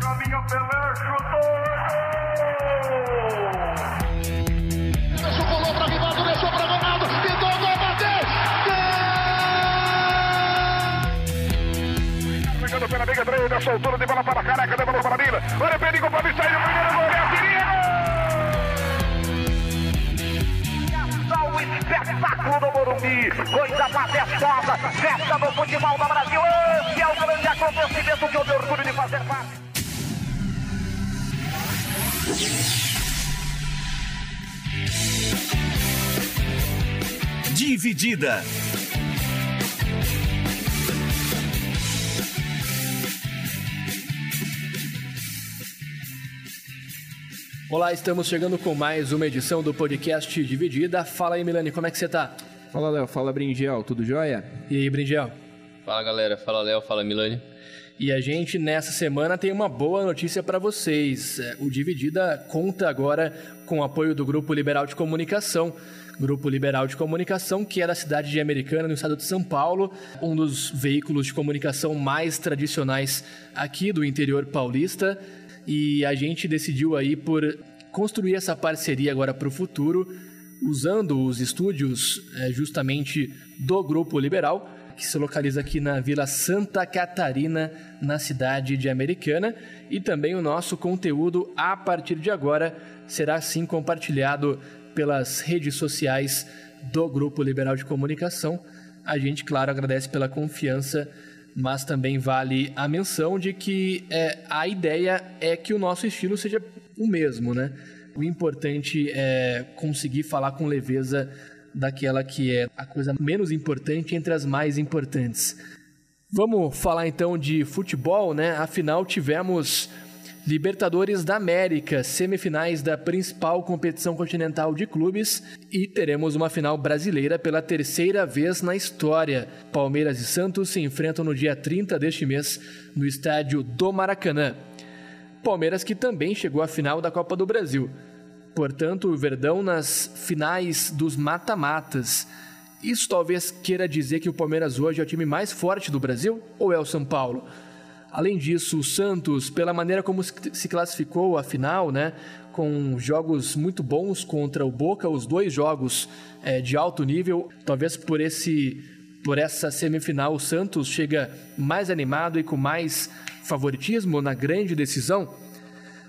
Caminho Pelé, chutou! Deixou, rolou pra Rivaldo, deixou pra Ronaldo, pintou, gol, bateu! Gol! Chegando pela meia direita, soltura de bola para Careca, devolveu para Mila. Olha, perigo para Vicente, o primeiro espetáculo do Morumbi, coisa majestosa, festa do futebol do Brasil, esse é o grande acontecimento que eu tenho orgulho de fazer parte. Dividida. Olá, estamos chegando com mais uma edição do podcast Dividida. Fala aí, Milani, como é que você tá? Fala, Léo. Fala, Brinjel. Tudo jóia? E aí, Brinjel? Fala galera, fala Léo, fala Milani. E a gente nessa semana tem uma boa notícia para vocês. É, O Dividida conta agora com o apoio do Grupo Liberal de Comunicação. Grupo Liberal de Comunicação, que é da cidade de Americana, no estado de São Paulo, um dos veículos de comunicação mais tradicionais aqui do interior paulista. E a gente decidiu aí por construir essa parceria agora para o futuro, usando os estúdios é, justamente do Grupo Liberal, que se localiza aqui na Vila Santa Catarina, na cidade de Americana, e também o nosso conteúdo a partir de agora será sim compartilhado pelas redes sociais do Grupo Liberal de Comunicação. A gente, claro, agradece pela confiança, mas também vale a menção de que é, a ideia é que o nosso estilo seja o mesmo, né? O importante é conseguir falar com leveza daquela que é a coisa menos importante entre as mais importantes. Vamos falar então de futebol, né? Afinal, tivemos Libertadores da América, semifinais da principal competição continental de clubes e teremos uma final brasileira pela terceira vez na história. Palmeiras e Santos se enfrentam no dia 30 deste mês no estádio do Maracanã. Palmeiras que também chegou à final da Copa do Brasil. Portanto, o Verdão nas finais dos mata-matas. Isso talvez queira dizer que o Palmeiras hoje é o time mais forte do Brasil ou é o São Paulo? Além disso, o Santos, pela maneira como se classificou a final, né, com jogos muito bons contra o Boca, os dois jogos é, de alto nível, talvez por esse por essa semifinal o Santos chega mais animado e com mais favoritismo na grande decisão.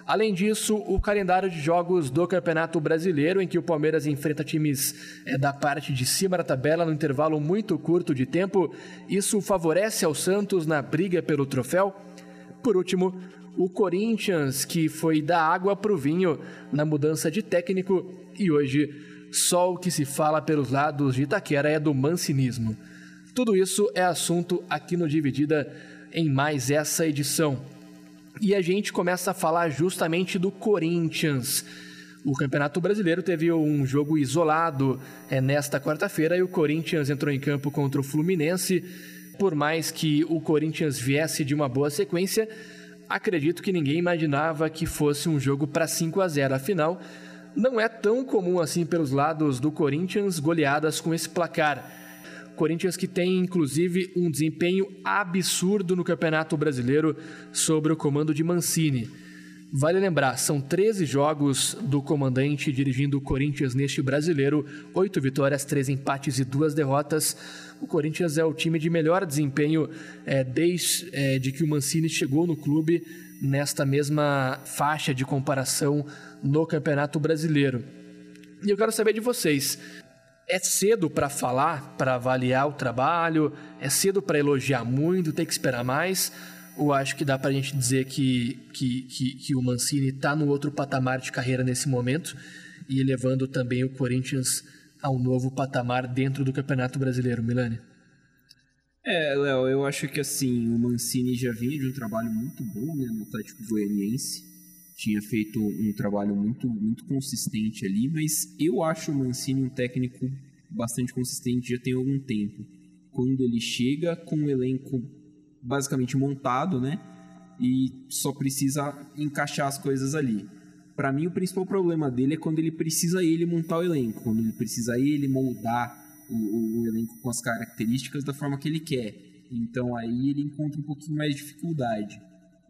Além disso, o calendário de jogos do Campeonato Brasileiro, em que o Palmeiras enfrenta times é, da parte de cima da tabela no intervalo muito curto de tempo, isso favorece ao Santos na briga pelo troféu. Por último, o Corinthians, que foi da água para o vinho na mudança de técnico, e hoje só o que se fala pelos lados de Itaquera é do mancinismo. Tudo isso é assunto aqui no Dividida em mais essa edição. E a gente começa a falar justamente do Corinthians. O Campeonato Brasileiro teve um jogo isolado é, nesta quarta-feira e o Corinthians entrou em campo contra o Fluminense. Por mais que o Corinthians viesse de uma boa sequência, acredito que ninguém imaginava que fosse um jogo para 5 a 0. Afinal, não é tão comum assim pelos lados do Corinthians goleadas com esse placar. Corinthians que tem inclusive um desempenho absurdo no Campeonato Brasileiro sobre o comando de Mancini. Vale lembrar, são 13 jogos do comandante dirigindo o Corinthians neste brasileiro, 8 vitórias, 3 empates e 2 derrotas. O Corinthians é o time de melhor desempenho é, desde é, de que o Mancini chegou no clube nesta mesma faixa de comparação no Campeonato Brasileiro. E eu quero saber de vocês, é cedo para falar, para avaliar o trabalho? É cedo para elogiar muito? Tem que esperar mais? Ou acho que dá para a gente dizer que, que, que, que o Mancini está no outro patamar de carreira nesse momento e levando também o Corinthians a um novo patamar dentro do Campeonato Brasileiro, Milani? É, Léo, eu acho que assim, o Mancini já vinha de um trabalho muito bom né, no Atlético Goianiense. Tinha feito um trabalho muito, muito consistente ali, mas eu acho o Mancini um técnico bastante consistente já tem algum tempo. Quando ele chega com um elenco basicamente montado, né? E só precisa encaixar as coisas ali. Para mim, o principal problema dele é quando ele precisa ele montar o elenco, quando ele precisa ele moldar o, o, elenco com as características da forma que ele quer. Então aí ele encontra um pouquinho mais de dificuldade.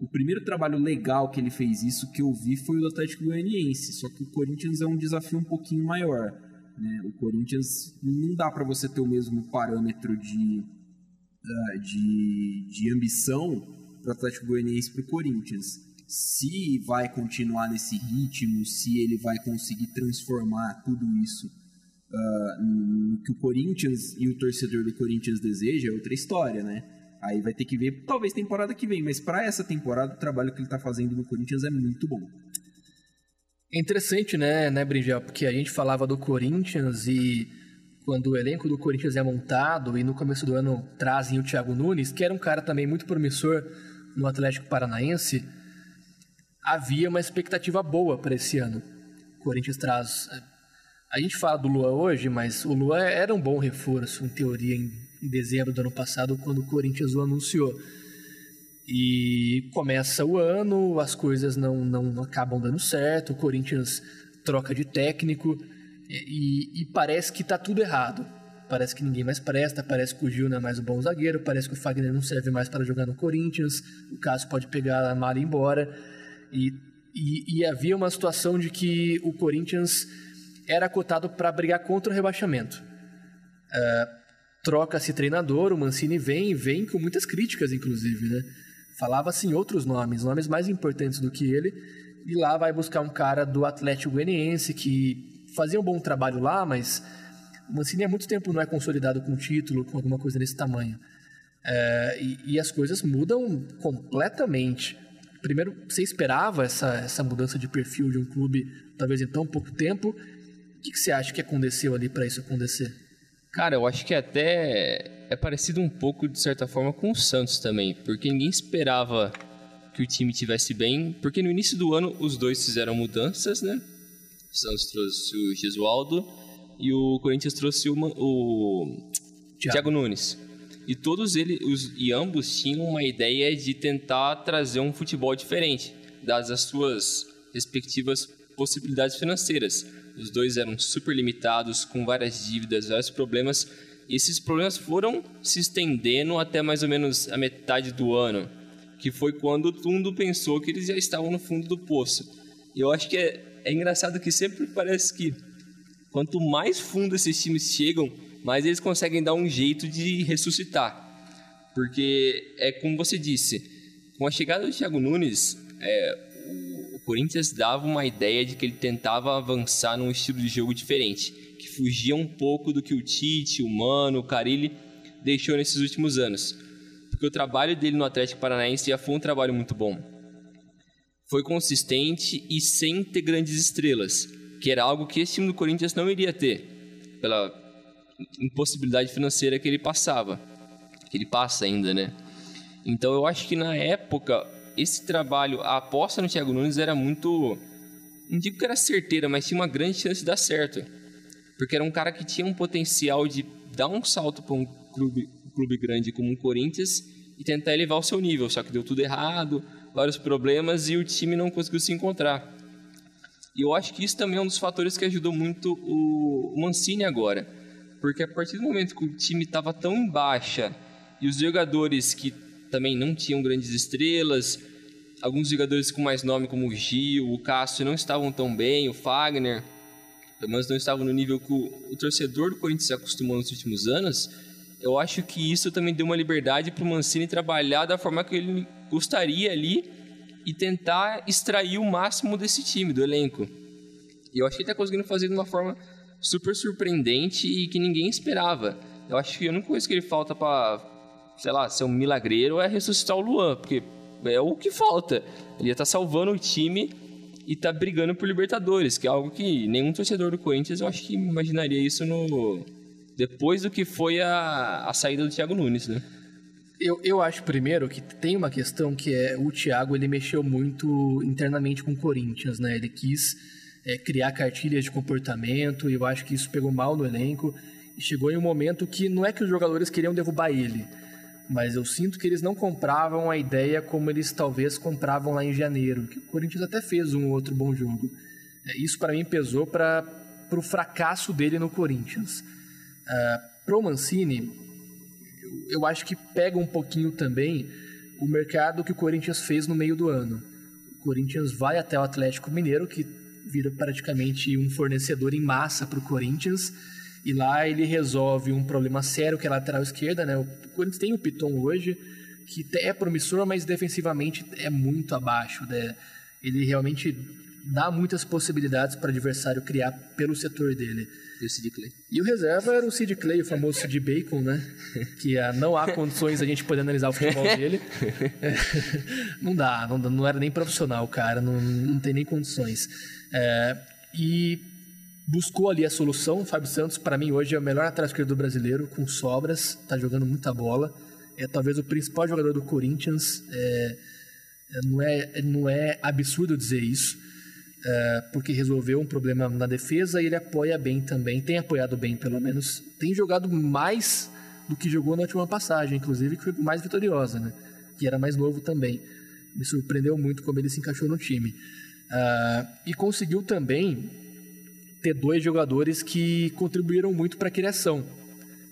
O primeiro trabalho legal que ele fez isso que eu vi foi o do Atlético Goianiense, só que o Corinthians é um desafio um pouquinho maior. Né? O Corinthians não dá para você ter o mesmo parâmetro de, uh, de, de ambição para o Atlético Goianiense para o Corinthians. Se vai continuar nesse ritmo, se ele vai conseguir transformar tudo isso uh, no que o Corinthians e o torcedor do Corinthians deseja, é outra história, né? Aí vai ter que ver, talvez temporada que vem, mas para essa temporada o trabalho que ele está fazendo no Corinthians é muito bom. É interessante, né, né, Brinjel? Porque a gente falava do Corinthians e quando o elenco do Corinthians é montado e no começo do ano trazem o Thiago Nunes, que era um cara também muito promissor no Atlético Paranaense, havia uma expectativa boa para esse ano. O Corinthians traz. A gente fala do Luan hoje, mas o Luan era um bom reforço, em teoria, em em dezembro do ano passado, quando o Corinthians o anunciou. E começa o ano, as coisas não, não acabam dando certo, o Corinthians troca de técnico e, e parece que está tudo errado. Parece que ninguém mais presta, parece que o Gil não é mais um bom zagueiro, parece que o Fagner não serve mais para jogar no Corinthians, o Cássio pode pegar a mala e ir embora. E, e, e havia uma situação de que o Corinthians era cotado para brigar contra o rebaixamento. Uh, troca-se treinador, o Mancini vem e vem com muitas críticas, inclusive, né? Falava-se em outros nomes, nomes mais importantes do que ele, e lá vai buscar um cara do Atlético Goianiense que fazia um bom trabalho lá, mas o Mancini há muito tempo não é consolidado com título, com alguma coisa desse tamanho. É, e, e, as coisas mudam completamente. Primeiro, você esperava essa, essa mudança de perfil de um clube, talvez em tão pouco tempo. O que, que você acha que aconteceu ali para isso acontecer? Cara, eu acho que até é parecido um pouco, de certa forma, com o Santos também, porque ninguém esperava que o time tivesse bem, porque no início do ano os dois fizeram mudanças, né? O Santos trouxe o Gesualdo e o Corinthians trouxe o, o Thiago. Nunes. E todos eles, os, e ambos tinham uma ideia de tentar trazer um futebol diferente, dadas as suas respectivas possibilidades financeiras. Os dois eram super limitados, com várias dívidas, vários problemas. E esses problemas foram se estendendo até mais ou menos a metade do ano, que foi quando todo mundo pensou que eles já estavam no fundo do poço. E eu acho que é, é engraçado que sempre parece que quanto mais fundo esses times chegam, mais eles conseguem dar um jeito de ressuscitar. Porque é como você disse, com a chegada do Thiago Nunes, é, Corinthians dava uma ideia de que ele tentava avançar num estilo de jogo diferente, que fugia um pouco do que o Tite, o Mano, o Carilli deixou nesses últimos anos. Porque o trabalho dele no Atlético Paranaense já foi um trabalho muito bom. Foi consistente e sem ter grandes estrelas, que era algo que esse time do Corinthians não iria ter, pela impossibilidade financeira que ele passava, que ele passa ainda, né? Então eu acho que na época esse trabalho, a aposta no Thiago Nunes era muito. Não digo que era certeira, mas tinha uma grande chance de dar certo. Porque era um cara que tinha um potencial de dar um salto para um clube, clube grande como o Corinthians e tentar elevar o seu nível. Só que deu tudo errado, vários problemas e o time não conseguiu se encontrar. E eu acho que isso também é um dos fatores que ajudou muito o Mancini agora. Porque a partir do momento que o time estava tão em baixa e os jogadores que também não tinham grandes estrelas. Alguns jogadores com mais nome, como o Gil, o Cássio, não estavam tão bem, o Fagner, pelo menos não estavam no nível que o, torcedor do Corinthians se acostumou nos últimos anos. Eu acho que isso também deu uma liberdade para o Mancini trabalhar da forma que ele gostaria ali e tentar extrair o máximo desse time, do elenco. E eu acho que ele está conseguindo fazer de uma forma super surpreendente e que ninguém esperava. Eu acho que a única coisa que ele falta para sei lá, ser um milagreiro é ressuscitar o Luan, porque é o que falta. Ele ia estar tá salvando o time e tá brigando por Libertadores, que é algo que nenhum torcedor do Corinthians eu acho que imaginaria isso no depois do que foi a, a saída do Thiago Nunes, né? Eu, eu acho primeiro que tem uma questão que é o Thiago ele mexeu muito internamente com o Corinthians, né? Ele quis é, criar cartilhas de comportamento e eu acho que isso pegou mal no elenco e chegou em um momento que não é que os jogadores queriam derrubar ele, mas eu sinto que eles não compravam a ideia como eles talvez compravam lá em janeiro, que o Corinthians até fez um outro bom jogo. É, isso para mim pesou para o fracasso dele no Corinthians. Uh, pro Mancini, eu, eu acho que pega um pouquinho também o mercado que o Corinthians fez no meio do ano. O Corinthians vai até o Atlético Mineiro, que vira praticamente um fornecedor em massa para o Corinthians, e lá ele resolve um problema sério que é a lateral esquerda, né? O Corinthians tem o Piton hoje, que é promissor, mas defensivamente é muito abaixo, né? Ele realmente dá muitas possibilidades para o adversário criar pelo setor dele. E o Sid Clay. E o reserva era o Sid Clay, o famoso Sid Bacon, né? Que ah, não há condições da gente poder analisar o futebol dele. É, não dá, não, não era nem profissional, cara, não, não tem nem condições. É, e buscou ali a solução. O Fábio Santos, para mim, hoje é o melhor atrás do brasileiro, com sobras, tá jogando muita bola. É talvez o principal jogador do Corinthians. É, não, é, não é absurdo dizer isso é, porque resolveu um problema na defesa e ele apoia bem também, tem apoiado bem pelo menos, tem jogado mais do que jogou na última passagem, inclusive que foi mais vitoriosa, né? Que era mais novo também. Me surpreendeu muito como ele se encaixou no time. Uh, e conseguiu também ter dois jogadores que contribuíram muito para a criação.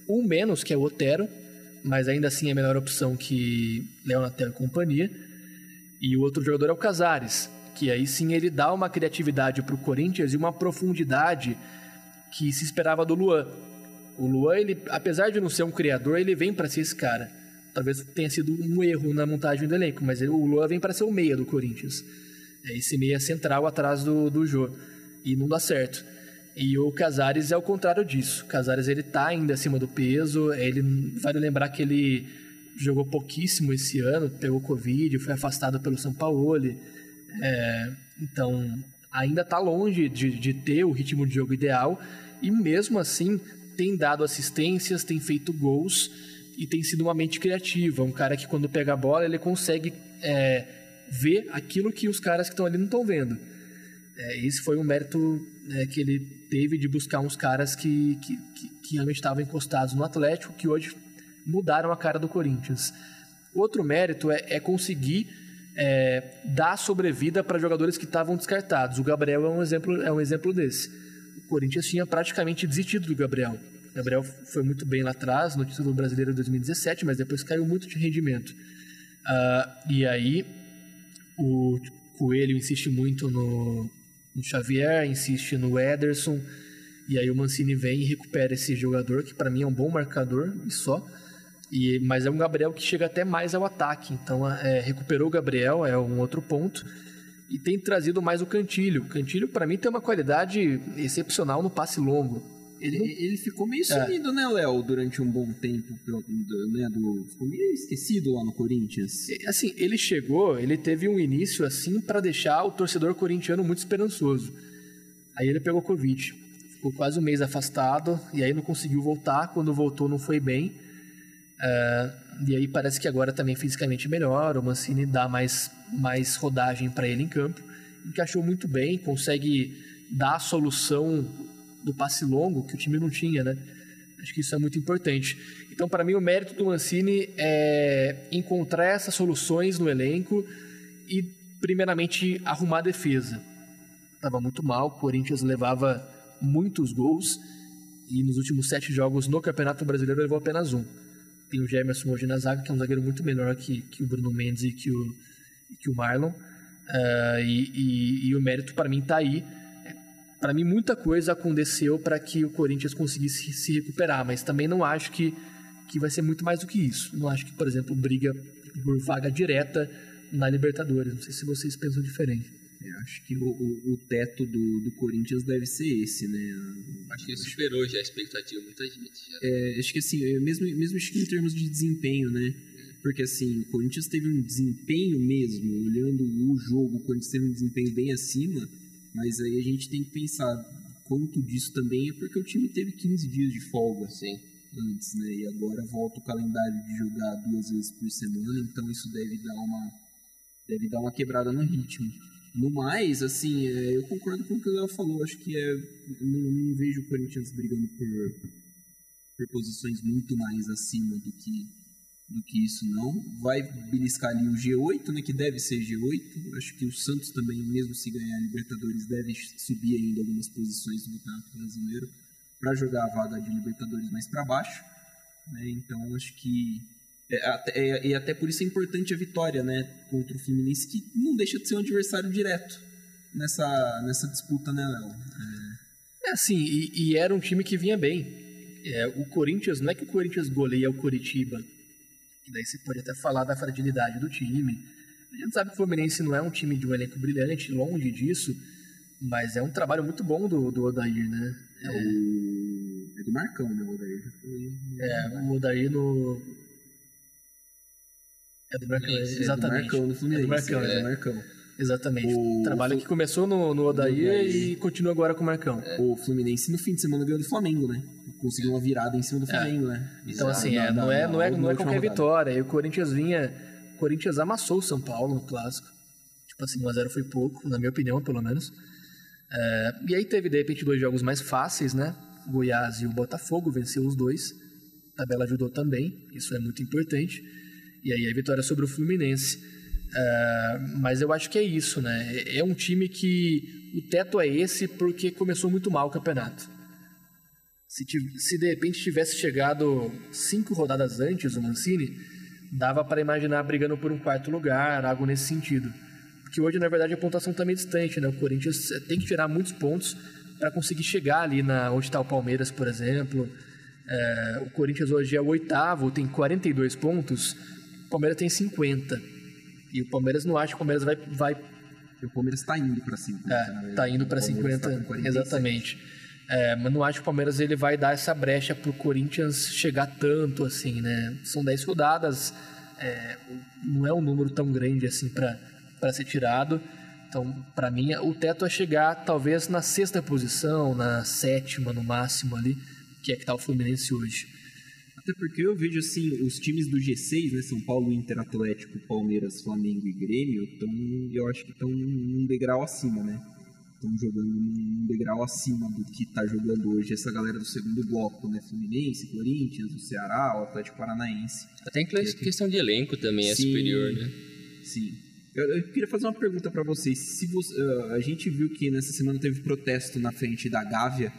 Um menos, que é o Otero, mas ainda assim é a melhor opção que Leonatel e companhia. E o outro jogador é o Casares, que aí sim ele dá uma criatividade para o Corinthians e uma profundidade que se esperava do Luan. O Luan, ele, apesar de não ser um criador, ele vem para ser esse cara. Talvez tenha sido um erro na montagem do elenco, mas o Luan vem para ser o meia do Corinthians. É esse meia central atrás do, do Jô. E não dá certo. E o Casares é o contrário disso. O Casares ele tá ainda acima do peso. Ele vale lembrar que ele jogou pouquíssimo esse ano, pegou Covid, foi afastado pelo São Paulo. É, então, ainda está longe de, de ter o ritmo de jogo ideal e mesmo assim tem dado assistências, tem feito gols e tem sido uma mente criativa. Um cara que quando pega a bola ele consegue é, ver aquilo que os caras que estão ali não estão vendo. É, esse foi um mérito é, que ele teve de buscar uns caras que, que, que, que realmente estavam encostados no Atlético, que hoje mudaram a cara do Corinthians. Outro mérito é, é conseguir é, dar sobrevida para jogadores que estavam descartados. O Gabriel é um exemplo, é um exemplo desse. O Corinthians tinha praticamente desistido do Gabriel. O Gabriel foi muito bem lá atrás, no título brasileiro de 2017, mas depois caiu muito de rendimento. Uh, e aí o Coelho insiste muito no, no Xavier, insiste no Ederson, e aí o Mancini vem e recupera esse jogador, que para mim é um bom marcador e só. E, mas é um Gabriel que chega até mais ao ataque. Então, é, recuperou o Gabriel, é um outro ponto. E tem trazido mais o Cantilho. O Cantilho, para mim, tem uma qualidade excepcional no passe longo. Ele, ele ficou meio é. sumido, é. né, Léo, durante um bom tempo. Né, do, ficou meio esquecido lá no Corinthians. Assim, ele chegou, ele teve um início assim para deixar o torcedor corintiano muito esperançoso. Aí ele pegou Covid. Ficou quase um mês afastado e aí não conseguiu voltar. Quando voltou, não foi bem. Uh, e aí parece que agora também fisicamente melhor, o Mancini dá mais, mais rodagem para ele em campo. Encaixou muito bem, consegue dar a solução do passe longo que o time não tinha, né? Acho que isso é muito importante. Então, para mim, o mérito do Mancini é encontrar essas soluções no elenco e, primeiramente, arrumar a defesa. Estava muito mal, o Corinthians levava muitos gols e nos últimos sete jogos no Campeonato Brasileiro levou apenas um tem o Gemerson hoje na zaga, que é um zagueiro muito melhor que, que o Bruno Mendes e que o, que o Marlon. Uh, e, e, e, o mérito para mim está aí. Para mim, muita coisa aconteceu para que o Corinthians conseguisse se recuperar, mas também não acho que, que vai ser muito mais do que isso. Não acho que, por exemplo, briga por vaga direta na Libertadores. Não sei se vocês pensam diferente. Eu acho que o, o, o teto do, do, Corinthians deve ser esse, né? Acho que superou já a expectativa de muita gente. É, acho que assim, é mesmo, mesmo acho que em termos de desempenho, né? Porque assim, o Corinthians teve um desempenho mesmo, olhando o jogo, o Corinthians teve um desempenho bem acima, mas aí a gente tem que pensar quanto disso também é porque o time teve 15 dias de folga. Sim. Antes, né? E agora volta o calendário de jogar duas vezes por semana, então isso deve dar uma deve dar uma quebrada no ritmo. No mais, assim, é, eu concordo com o que o Léo falou. Acho que é, não, não, vejo o Corinthians brigando por, por posições muito mais acima do que, do que isso, não. Vai beliscar ali o G8, né, que deve ser G8. Acho que o Santos também, mesmo se ganhar a Libertadores, deve subir ainda algumas posições no Campeonato Brasileiro. para jogar a vaga de Libertadores mais para baixo. Né? Então acho que é, até, é, e até por isso é importante a vitória, né, contra o Fluminense, que não deixa de ser um adversário direto nessa, nessa disputa, né, Léo? É assim, e, e era um time que vinha bem. É, o Corinthians, não é que o Corinthians goleia o Coritiba, que daí você pode até falar da fragilidade do time. A gente sabe que o Fluminense não é um time de um elenco brilhante, longe disso, mas é um trabalho muito bom do, do Odair, né? É, o... é do Marcão, né? O Odair já foi. É, o Odair no. É do Marcão, É exatamente. do Marcão no Fluminense. É do Marcão, é é. do Marcão. Exatamente. O- Trabalho que começou no, no Odair e continua agora com o Marcão. O Fluminense no fim de semana ganhou do Flamengo, né? Conseguiu uma virada em cima do Flamengo, né? Então, assim, é, não, na- é, não, é, não é qualquer rodada. vitória. E o Corinthians vinha. O Corinthians amassou o São Paulo no clássico. Tipo assim, 1x0 foi pouco, na minha opinião, pelo menos. É, e aí teve, de repente, dois jogos mais fáceis, né? O Goiás e o Botafogo venceu os dois. A tabela ajudou também, isso é muito importante. E aí a vitória sobre o Fluminense. É, mas eu acho que é isso, né? É- É um time que o teto é esse porque começou muito mal o campeonato. Se, se de repente tivesse chegado cinco rodadas antes o Mancini, dava para imaginar brigando por um quarto lugar, algo nesse sentido. Porque hoje, na verdade, a pontuação está meio distante, né? O Corinthians eh, tem que tirar muitos pontos para conseguir chegar ali na onde está o Palmeiras, por exemplo. Eh, o Corinthians hoje é o oitavo, tem 42 pontos. O Palmeiras tem 50. E o Palmeiras não acha que o Palmeiras vai, vai o Palmeiras tá indo pra 50. na é, verdade. tá indo para O Palmeiras 50, tá com 47. exatamente. É, mas não acho que o Palmeiras ele vai dar essa brecha pro Corinthians chegar tanto assim, né? São 10 rodadas, é, não é um número tão grande assim para ser tirado. Então, para mim, o teto é chegar talvez na sexta posição, na sétima no máximo ali, que é que tá o Fluminense hoje. Até porque eu vejo assim, os times do G6, né? São Paulo, Inter, Atlético, Palmeiras, Flamengo e Grêmio, tão, eu acho que estão um degrau acima, né? Estão jogando um degrau acima do que tá jogando hoje essa galera do segundo bloco, né? Fluminense, Corinthians, o Ceará, o Atlético Paranaense. Até em questão de elenco também é Sim. superior, né? Sim. Eu, eu queria fazer uma pergunta para vocês. Se você, ah, a gente viu que nessa semana teve protesto na frente da Gávea,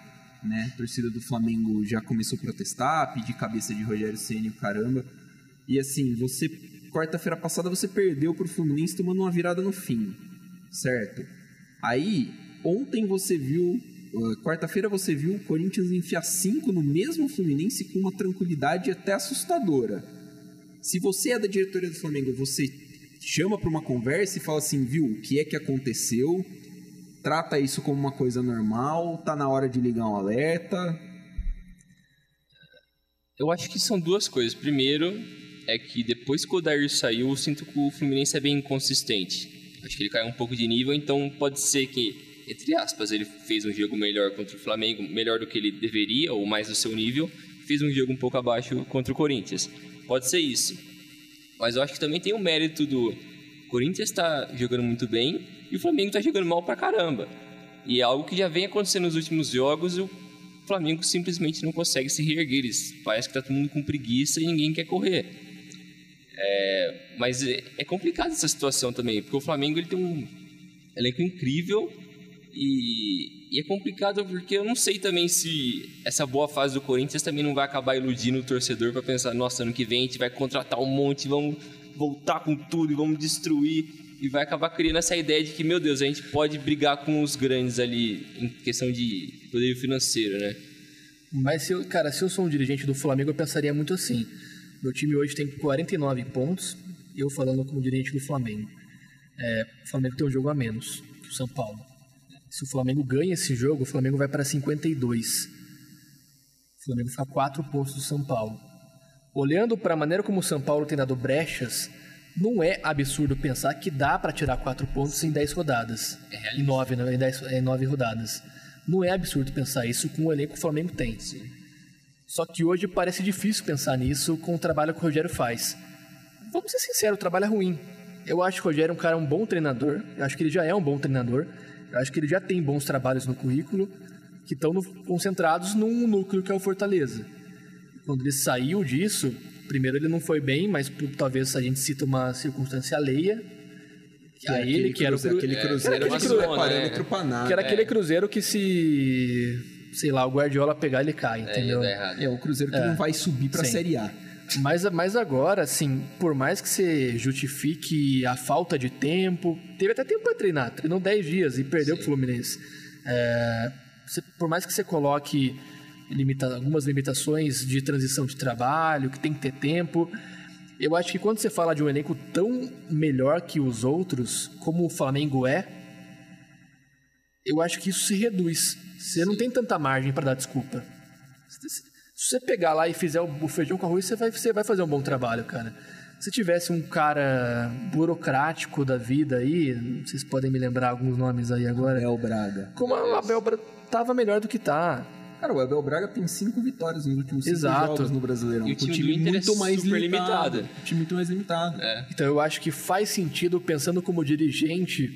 né? A torcida do Flamengo já começou a protestar, pedir cabeça de Rogério Ceni, o caramba. E assim, você quarta-feira passada você perdeu pro Fluminense tomando uma virada no fim, certo? Aí, ontem você viu, ah, quarta-feira você viu o Corinthians enfiar cinco no mesmo Fluminense com uma tranquilidade até assustadora. Se você é da diretoria do Flamengo, você chama para uma conversa e fala assim, viu, o que é que aconteceu? Trata isso como uma coisa normal, tá na hora de ligar um alerta. Eu acho que são duas coisas. Primeiro, é que depois que o Odair saiu, eu sinto que o Fluminense é bem inconsistente. Acho que ele caiu um pouco de nível, então pode ser que, entre aspas, ele fez um jogo melhor contra o Flamengo, melhor do que ele deveria, ou mais do seu nível, fez um jogo um pouco abaixo contra o Corinthians. Pode ser isso. Mas eu acho que também tem o mérito do Corinthians está jogando muito bem e o Flamengo está jogando mal pra caramba. E é algo que já vem acontecendo nos últimos jogos, o Flamengo simplesmente não consegue se reerguer. Parece que tá todo mundo com preguiça e ninguém quer correr. É, mas é, é complicado essa situação também, porque o Flamengo ele tem um elenco incrível e, e é complicado porque eu não sei também se essa boa fase do Corinthians também não vai acabar iludindo o torcedor para pensar, nossa, ano que vem a gente vai contratar um monte, vamos voltar com tudo e vamos destruir e vai acabar criando essa ideia de que, meu Deus, a gente pode brigar com os grandes ali em questão de poder financeiro, né? Mas, se eu, cara, se eu sou um dirigente do Flamengo, eu pensaria muito assim. Meu time hoje tem 49 pontos, eu falando como dirigente do Flamengo. É, o Flamengo tem um jogo a menos que o São Paulo. Se o Flamengo ganha esse jogo, o Flamengo vai para 52. O Flamengo fica a 4 pontos do São Paulo. Olhando para a maneira como o São Paulo tem dado brechas, não é absurdo pensar que dá para tirar 4 pontos em 10 rodadas. em 9, né? em, 10, em 9 rodadas. Não é absurdo pensar isso com o elenco que o Flamengo tem. Só que hoje parece difícil pensar nisso com o trabalho que o Rogério faz. Vamos ser sinceros, o trabalho é ruim. Eu acho que o Rogério é um cara um bom treinador. Eu acho que ele já é um bom treinador. Eu acho que ele já tem bons trabalhos no currículo que estão no- concentrados num núcleo que é o Fortaleza. Quando ele saiu disso, primeiro ele não foi bem, mas por- talvez a gente cita uma circunstância alheia. Que a ele, que era o cruzeiro, cru- aquele é, cruzeiro aquele que cruzeiro, não é parâmetro pra nada. que era aquele cruzeiro que se sei lá, o Guardiola pegar ele cai, É, entendeu? errado. É, o Cruzeiro que não vai subir pra Sim. Série A. Mas, mas agora, assim, por mais que você justifique a falta de tempo, teve até tempo para treinar, treinou 10 dias e perdeu pro Fluminense. É, você- por mais que você coloque limita- algumas limitações de transição de trabalho, que tem que ter tempo, eu acho que quando você fala de um elenco tão melhor que os outros, como o Flamengo é, eu acho que isso se reduz. Você não tem tanta margem para dar desculpa. Se você pegar lá e fizer o feijão com arroz, você vai, você vai fazer um bom trabalho, cara. Se tivesse um cara burocrático da vida aí, vocês podem me lembrar alguns nomes aí agora. Abel Braga. Como a Abel Bra- tava melhor do que tá. Cara, o Abel Braga tem cinco vitórias nos últimos cinco Exato. jogos no Brasileirão. E o time Inter é muito mais super limitado. limitado. Um time muito mais limitado. Então eu acho que faz sentido, pensando como dirigente,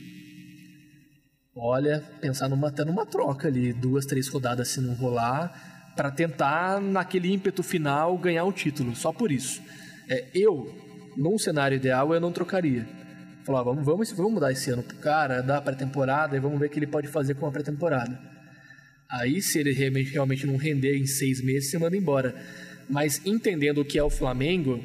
olha, pensar numa, até numa troca ali, duas, três rodadas se não rolar, para tentar, naquele ímpeto final, ganhar um título, só por isso. É, eu, num cenário ideal, eu não trocaria. Falar, vamos, vamos, vamos mudar esse ano pro cara, dar pré-temporada e vamos ver o que ele pode fazer com a pré-temporada. Aí, se ele realmente, realmente não render em seis meses, você manda embora. Mas entendendo o que é o Flamengo,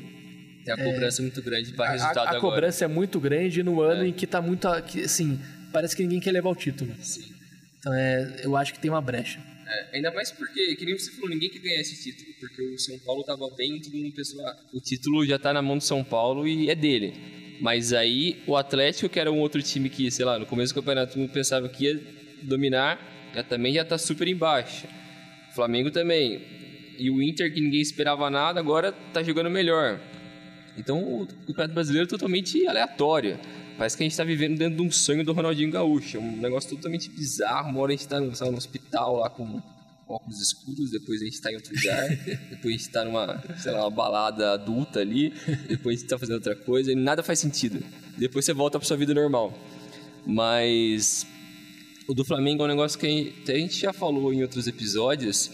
Tem a cobrança muito grande para a, resultado a agora. cobrança é muito grande no ano em que tá muito. Que, assim, parece que ninguém quer levar o título. Sim. Então é, eu acho que tem uma brecha. É, ainda mais porque, que nem você falou, ninguém quer ganhar esse título, porque o São Paulo tava bem e todo mundo pensou, ah, o título já tá na mão do São Paulo e é dele. Mas aí o Atlético, que era um outro time que, sei lá, no começo do campeonato todo mundo pensava que ia dominar, já também já tá super embaixo. O Flamengo também. E o Inter, que ninguém esperava nada, agora tá jogando melhor. Então o Campeonato Brasileiro é totalmente aleatório. Parece que a gente tá vivendo dentro de um sonho do Ronaldinho Gaúcho. É um negócio totalmente bizarro. Uma hora a gente tá no, hospital lá com óculos escuros, depois a gente tá em outro lugar, depois a gente tá numa, sei lá, uma balada adulta ali, depois a gente tá fazendo outra coisa e nada faz sentido. Depois você volta pra sua vida normal. Mas o do Flamengo é um negócio que a gente já falou em outros episódios,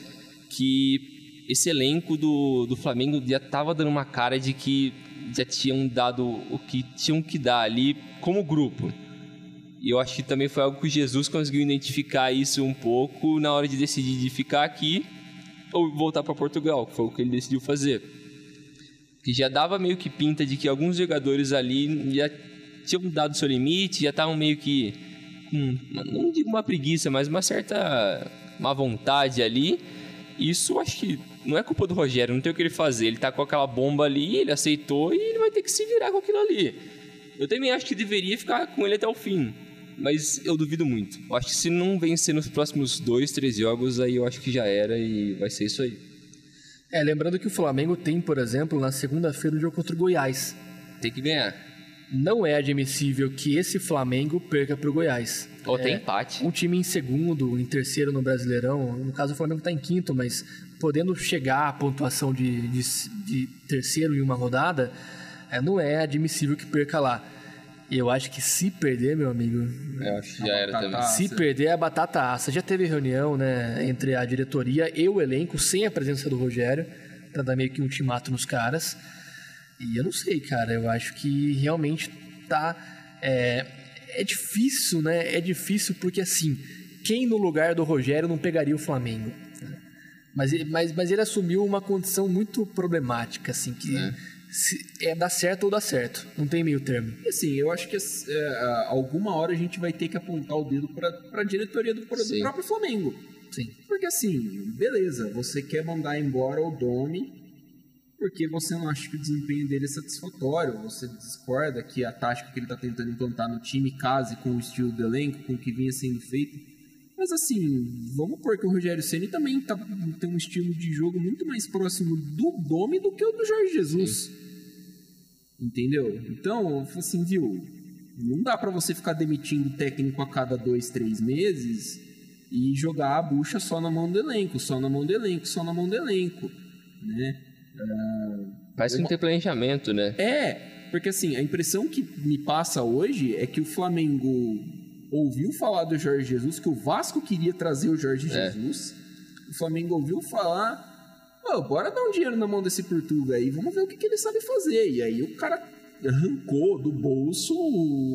que esse elenco do, do Flamengo já tava dando uma cara de que já tinham dado o que tinham que dar ali como grupo. E eu acho que também foi algo que o Jesus conseguiu identificar isso um pouco na hora de decidir de ficar aqui ou voltar para Portugal, que foi o que ele decidiu fazer. Que já dava meio que pinta de que alguns jogadores ali já tinham dado seu limite, já estavam meio que com, não digo uma preguiça, mas uma certa má vontade ali. Isso acho que não é culpa do Rogério, não tem o que ele fazer. Ele tá com aquela bomba ali, ele aceitou e ele vai ter que se virar com aquilo ali. Eu também acho que deveria ficar com ele até o fim. Mas eu duvido muito. Eu acho que se não vencer nos próximos dois, três jogos, aí eu acho que já era e vai ser isso aí. É, lembrando que o Flamengo tem, por exemplo, na segunda-feira um jogo contra o Goiás. Tem que ganhar. Não é admissível que esse Flamengo perca pro Goiás. Ou tem É, empate. Um time em segundo, em terceiro no Brasileirão, no caso o Flamengo está em quinto, mas podendo chegar à pontuação de, de, de terceiro em uma rodada, é, não é admissível que perca lá. E eu acho que se perder, meu amigo, Eu acho que já era também. batata. se perder é batata assa. Já teve reunião né, entre a diretoria e o elenco, sem a presença do Rogério, para dar meio que um ultimato nos caras. E eu não sei, cara, eu acho que realmente tá. É, é difícil, né? É difícil porque assim, quem no lugar do Rogério não pegaria o Flamengo? né? Mas, ele- mas, mas ele assumiu uma condição muito problemática, assim, que se- é dar certo ou dar certo. Não tem meio termo. E assim, eu acho que é, alguma hora a gente vai ter que apontar o dedo pra, pra diretoria do, do próprio Flamengo. Sim. Porque assim, beleza, você quer mandar embora o Domi porque você não acha que o desempenho dele é satisfatório, você discorda que a tática que ele está tentando implantar no time case com o estilo do elenco, com o que vinha sendo feito. Mas assim, vamos pôr que o Rogério Ceni também tá, tem um estilo de jogo muito mais próximo do Domi do que o do Jorge Jesus. Entendeu? Então, assim, viu? Não dá pra você ficar demitindo técnico a cada dois, três meses e jogar a bucha só na mão do elenco, só na mão do elenco, só na mão do elenco, né? Parece que não tem planejamento, né? É, porque assim, a impressão que me passa hoje é que o Flamengo ouviu falar do Jorge Jesus, que o Vasco queria trazer o Jorge É. Jesus. O Flamengo ouviu falar, "Ô, bora dar um dinheiro na mão desse Portuga aí, vamos ver o que, que ele sabe fazer. E aí o cara arrancou do bolso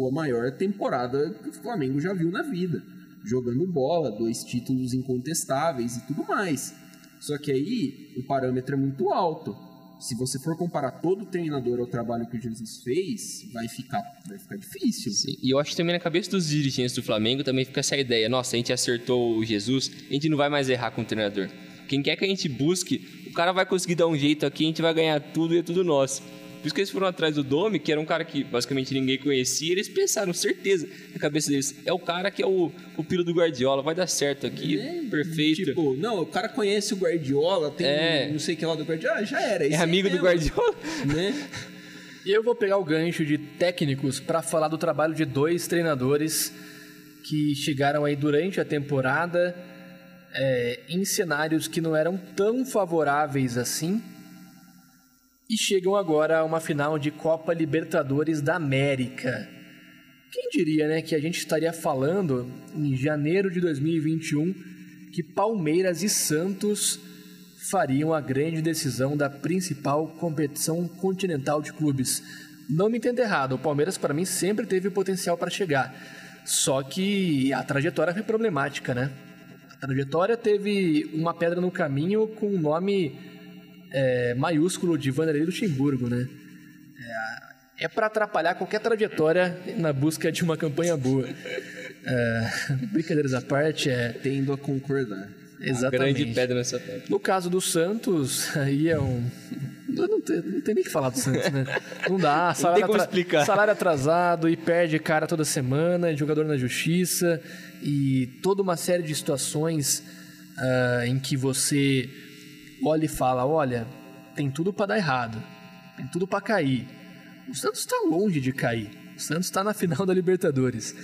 a maior temporada que o Flamengo já viu na vida. jogando bola, dois títulos incontestáveis e tudo mais. Só que aí o parâmetro é muito alto. Se você for comparar todo treinador ao trabalho que o Jesus fez, vai ficar, vai ficar difícil. Sim. E eu acho que também na cabeça dos dirigentes do Flamengo também fica essa ideia: nossa, a gente acertou o Jesus, a gente não vai mais errar com o treinador. Quem quer que a gente busque, o cara vai conseguir dar um jeito aqui, a gente vai ganhar tudo e é tudo nosso. Por isso que eles foram atrás do Domi, que era um cara que basicamente ninguém conhecia, eles pensaram, certeza, na cabeça deles, é o cara que é o, o pilo do Guardiola, vai dar certo aqui, É, perfeito. Tipo, não, o cara conhece o Guardiola, tem É. não sei o que lá do Guardiola, ah, já era. é amigo do mesmo, Guardiola. Né? E eu vou pegar o gancho de técnicos para falar do trabalho de dois treinadores que chegaram aí durante a temporada é, em cenários que não eram tão favoráveis assim e chegam agora a uma final de Copa Libertadores da América. Quem diria, né, que a gente estaria falando em janeiro de 2021 que Palmeiras e Santos fariam a grande decisão da principal competição continental de clubes. Não me entenda errado, o Palmeiras para mim sempre teve potencial para chegar. Só que a trajetória foi problemática, né? A trajetória teve uma pedra no caminho com o nome é, maiúsculo de Vanderlei Luxemburgo, né? É, é para atrapalhar qualquer trajetória na busca de uma campanha boa. É, brincadeiras à parte, é Tendo a concordar. exatamente. Grande pedra nessa pedra. No caso do Santos, aí é um. Não não tem, não tem nem o que falar do Santos, né? Não dá. Salário, como explicar. salário atrasado e perde cara toda semana, jogador na justiça e toda uma série de situações ah, em que você olha e fala: olha, tem tudo para dar errado, tem tudo para cair. O Santos está longe de cair. O Santos está na final da Libertadores.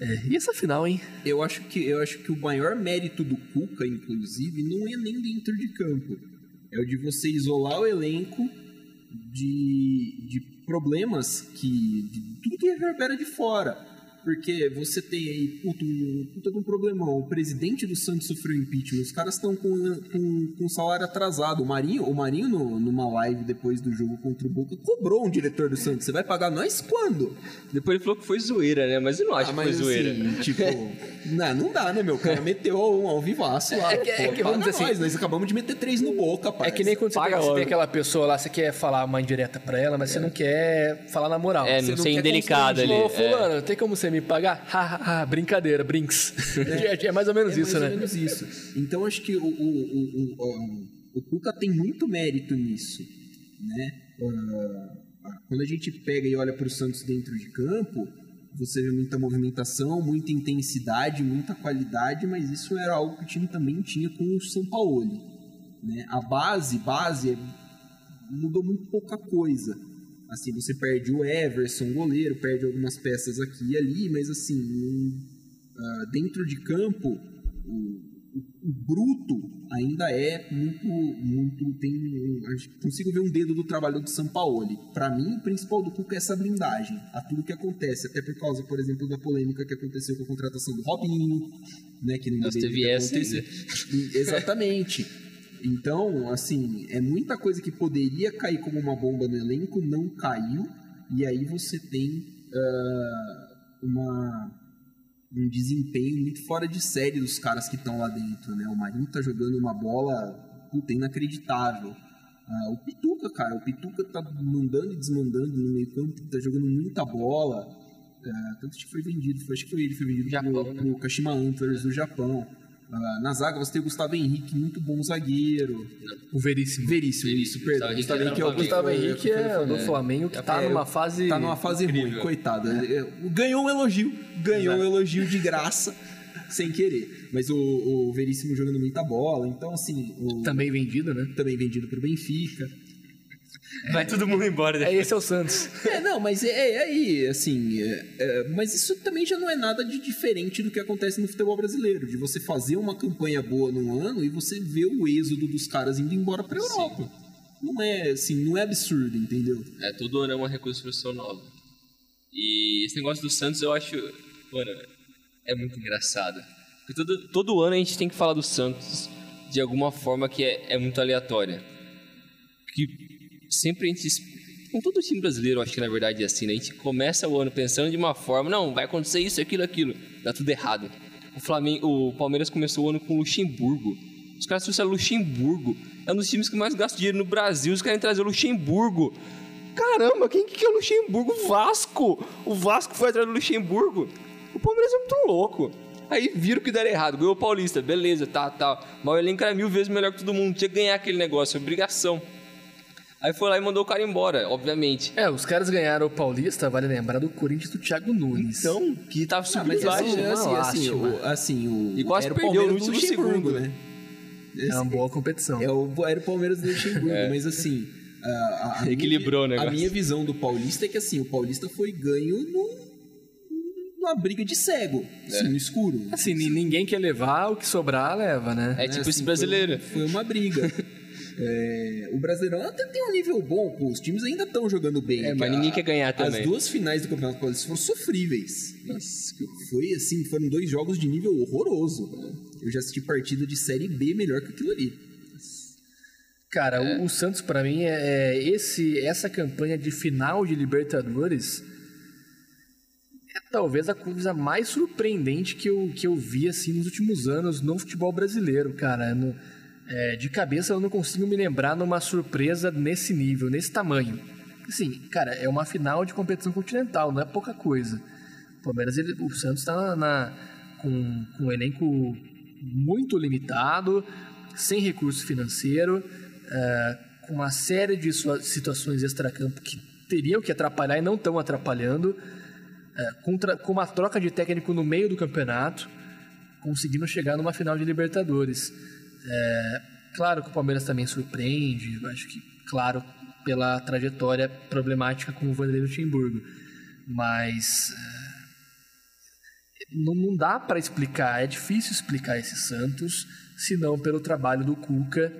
É, e essa final, hein? Eu acho que eu acho que o maior mérito do Cuca, inclusive, não é nem dentro de campo. É o de você isolar o elenco de, de problemas que. de tudo que reverbera de fora. Porque você tem aí, puta, um, puta de um problemão. O presidente do Santos sofreu impeachment. Os caras estão com, com, com salário atrasado. O Marinho, o Marinho no- numa live depois do jogo contra o Boca, cobrou um diretor do Santos. Você vai pagar nós quando? Depois ele falou que foi zoeira, né? Mas eu não acho Ah, que foi zoeira. assim, tipo, não, não dá, né, meu? O cara meteu um ao vivaço lá. É que- é pô, que vamos dizer nós, assim- nós acabamos de meter três no boca, pai. É que nem quando você Paga tem, você tem aquela pessoa lá, você quer falar uma indireta pra ela, mas você não quer falar na moral. É, você não ser indelicado ali. Ô, é. fulano, tem como você me pagar? Ha, ha, ha, brincadeira, brinks. É, é mais ou menos É isso, mais né? ou menos isso. Então acho que o, o, o, o, o Cuca tem muito mérito nisso, né? Ah, quando a gente pega e olha para o Santos dentro de campo, você vê muita movimentação, muita intensidade, muita qualidade, mas isso era algo que o time também tinha com o São Paulo. Né? A base, base, é- mudou muito pouca coisa. Assim, você perde o Everson, goleiro, perde algumas peças aqui e ali, mas assim, não- ah, dentro de campo, o, o- o bruto ainda é muito, muito tem, um- consigo ver um dedo do trabalho do Sampaoli. Para mim, o principal do Cuca é essa blindagem a tudo que acontece, até por causa, por exemplo, da polêmica que aconteceu com a contratação do Robinho, né, que não Nós teve essa. Exatamente. Então, assim, é muita coisa que poderia cair como uma bomba no elenco, não caiu, e aí você tem ah, uma, um desempenho muito fora de série dos caras que estão lá dentro, né? O Marinho tá jogando uma bola, puta, inacreditável. Ah, o Pituca, cara, o Pituca tá mandando e desmandando no meio campo, tá jogando muita bola. Ah, tanto que foi vendido, foi- acho que foi ele, foi vendido Japão, pro, né? pro Kashima Antlers do Japão. Na zaga você tem o Gustavo Henrique, muito bom zagueiro. O Veríssimo. Veríssimo, isso, perdão. Gustavo Henrique Gustavo Henrique é o Gustavo Henrique é do Flamengo que tá É, numa fase. Tá numa fase ruim, incrível. coitado. É, Ganhou um elogio, ganhou um elogio de graça, sem querer. Mas o, o Veríssimo jogando muita bola, então assim, o- Também vendido, né? também vendido pro Benfica. Vai todo mundo embora É, depois. esse é o Santos. É, não, mas é, é aí, assim, é- é, mas isso também já não é nada de diferente do que acontece no futebol brasileiro, de você fazer uma campanha boa num ano e você ver o êxodo dos caras indo embora pra Europa. Não é, assim, não é absurdo, entendeu? É, todo ano é uma reconstrução nova. E esse negócio do Santos eu acho, mano, é muito engraçado. Porque todo, todo ano a gente tem que falar do Santos de alguma forma que é, é muito aleatória. Que sempre a gente. Com todo time brasileiro, acho que na verdade é assim, né? A gente começa o ano pensando de uma forma, não, vai acontecer isso, aquilo, aquilo. Dá tudo errado. O, Flamengo, o Palmeiras começou o ano com o Luxemburgo. Os caras trouxeram Luxemburgo. É um dos times que mais gasta dinheiro no Brasil. Os caras trazer o Luxemburgo. Caramba, quem que é o Luxemburgo? O Vasco! O Vasco foi atrás do Luxemburgo. O Palmeiras é muito louco. Aí viram que deram errado. Ganhou o Paulista, beleza, tá, tá. Mas o elenco era mil vezes melhor que todo mundo. Tinha que ganhar aquele negócio, obrigação. Aí foi lá e mandou o cara embora, obviamente. É, os caras ganharam o Paulista, vale lembrar, do Corinthians do Thiago Nunes. Então, que tava Ah, super mas baixo. assim, uma assim, o, assim, o. E quase era o perdeu do último segundo. né? É uma boa competição. É o, era o Palmeiras do Luxemburgo, mas assim. A, a- a Equilibrou o negócio. A minha visão do Paulista é que assim, o Paulista foi ganho no, numa briga de cego, assim, no escuro. Assim, ni- ninguém quer levar, o que sobrar, leva, né? É tipo assim, esse brasileiro. Foi, foi uma briga. É, o Brasileirão até tem um nível bom, pô, os times ainda estão jogando bem. É, mas ninguém quer ganhar também. As duas finais do Campeonato Paulista foram sofríveis. Foi assim, foram dois jogos de nível horroroso. Eu já assisti partida de Série B melhor que aquilo ali. Cara, o- o Santos pra mim é é esse essa campanha de final de Libertadores é talvez a coisa mais surpreendente que eu, que eu vi assim nos últimos anos no futebol brasileiro, cara. No- é, de cabeça eu não consigo me lembrar numa surpresa nesse nível, nesse tamanho. Assim, cara, é uma final de competição continental, não é pouca coisa. O Palmeiras, ele- o Santos está com, com um elenco muito limitado, sem recurso financeiro, eh, com uma série de situações extracampo que teriam que atrapalhar e não estão atrapalhando, eh, com, com uma troca de técnico no meio do campeonato, conseguindo chegar numa final de Libertadores. É, claro que o Palmeiras também surpreende, acho que, claro, pela trajetória problemática com o Vanderlei Luxemburgo, mas é, não, não dá para explicar, é difícil explicar esse Santos, se não pelo trabalho do Cuca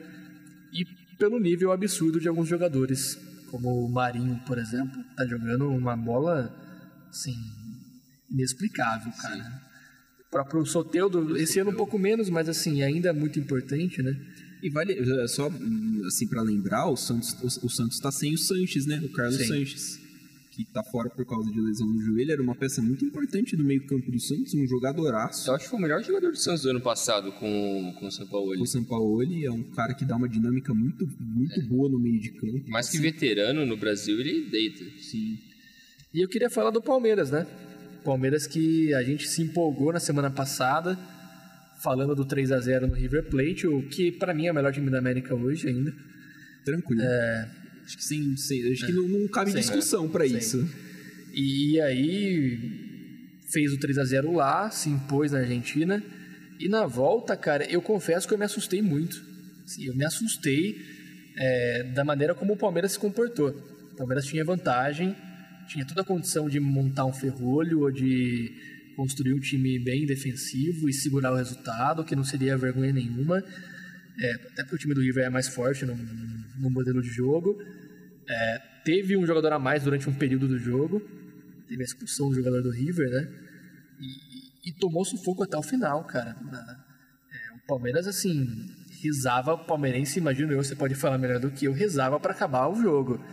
e pelo nível absurdo de alguns jogadores, como o Marinho, por exemplo, tá jogando uma bola assim inexplicável, cara. O próprio Soteudo, esse ano um pouco menos, mas assim, ainda é muito importante, né? E vale, eh, só hum, assim para lembrar, o Santos o, o Santos tá sem o Sanches, né? O Carlos Sim. Sanches, que tá fora por causa de lesão no joelho, era uma peça muito importante do meio-campo do Santos, um jogadoraço. Eu acho que foi o melhor jogador do Santos do ano passado com, com o São Paulo. O Sampaoli é um cara que dá uma dinâmica muito, muito boa no meio de campo. Mais que veterano no Brasil, ele deita. Sim. E eu queria falar do Palmeiras, né? Palmeiras que a gente se empolgou na semana passada, falando do 3 a 0 no River Plate, o que pra mim é o melhor time da América hoje ainda. Tranquilo. Acho que, sem, sem- acho que não, não cabe Sim. discussão para Sim. isso. E aí fez o 3 a 0 lá, se impôs na Argentina. E na volta, cara, eu confesso que eu me assustei muito. Assim, eu me assustei é, da maneira como o Palmeiras se comportou. O Palmeiras tinha vantagem, tinha toda a condição de montar um ferrolho ou de construir um time bem defensivo e segurar o resultado, que não seria vergonha nenhuma. É, até porque o time do River é mais forte no, no modelo de jogo. É, teve um jogador a mais durante um período do jogo. Teve a expulsão do jogador do River, né? E, e tomou sufoco até o final, cara. Na- é, o Palmeiras, assim, rezava, o palmeirense, imagino eu, você pode falar melhor do que eu, rezava para acabar o jogo.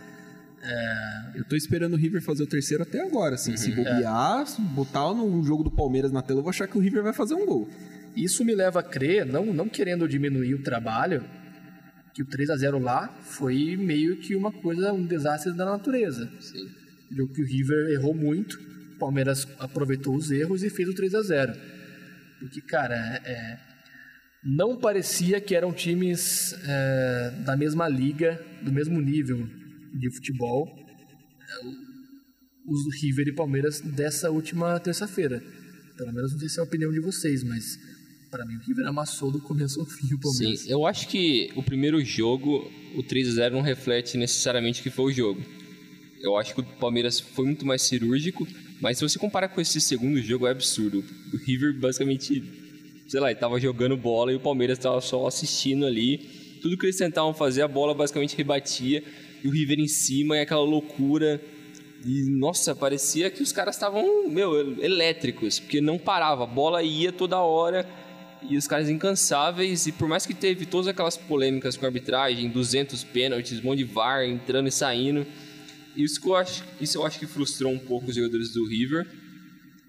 Eu tô esperando o River fazer o terceiro até agora. Assim, Se bobear, se botar no jogo do Palmeiras na tela, eu vou achar que o River vai fazer um gol. Isso me leva a crer, não, não querendo diminuir o trabalho, que o 3 a 0 lá foi meio que uma coisa, um desastre da natureza. Sim. Jogo que o River errou muito, o Palmeiras aproveitou os erros e fez o 3 a 0 Porque, cara, é, não parecia que eram times é, da mesma liga, do mesmo nível de futebol, é, os River e Palmeiras dessa última terça-feira. Pelo menos não sei se é a opinião de vocês, mas para mim o River amassou do começo ao fim o Palmeiras. Sim, eu acho que o primeiro jogo, o 3x0 não reflete necessariamente o que foi o jogo. Eu acho que o Palmeiras foi muito mais cirúrgico, mas se você comparar com esse segundo jogo, é absurdo. O River basicamente, sei lá, ele tava jogando bola e o Palmeiras tava só assistindo ali. Tudo que eles tentavam fazer, a bola basicamente rebatia. E o River em cima, e aquela loucura. E, nossa, parecia que os caras estavam, meu, elétricos, porque não parava, a bola ia toda hora e os caras incansáveis. E por mais que teve todas aquelas polêmicas com a arbitragem, 200 pênaltis, um monte de VAR entrando e saindo, isso, eu acho, isso eu acho que frustrou um pouco os jogadores do River,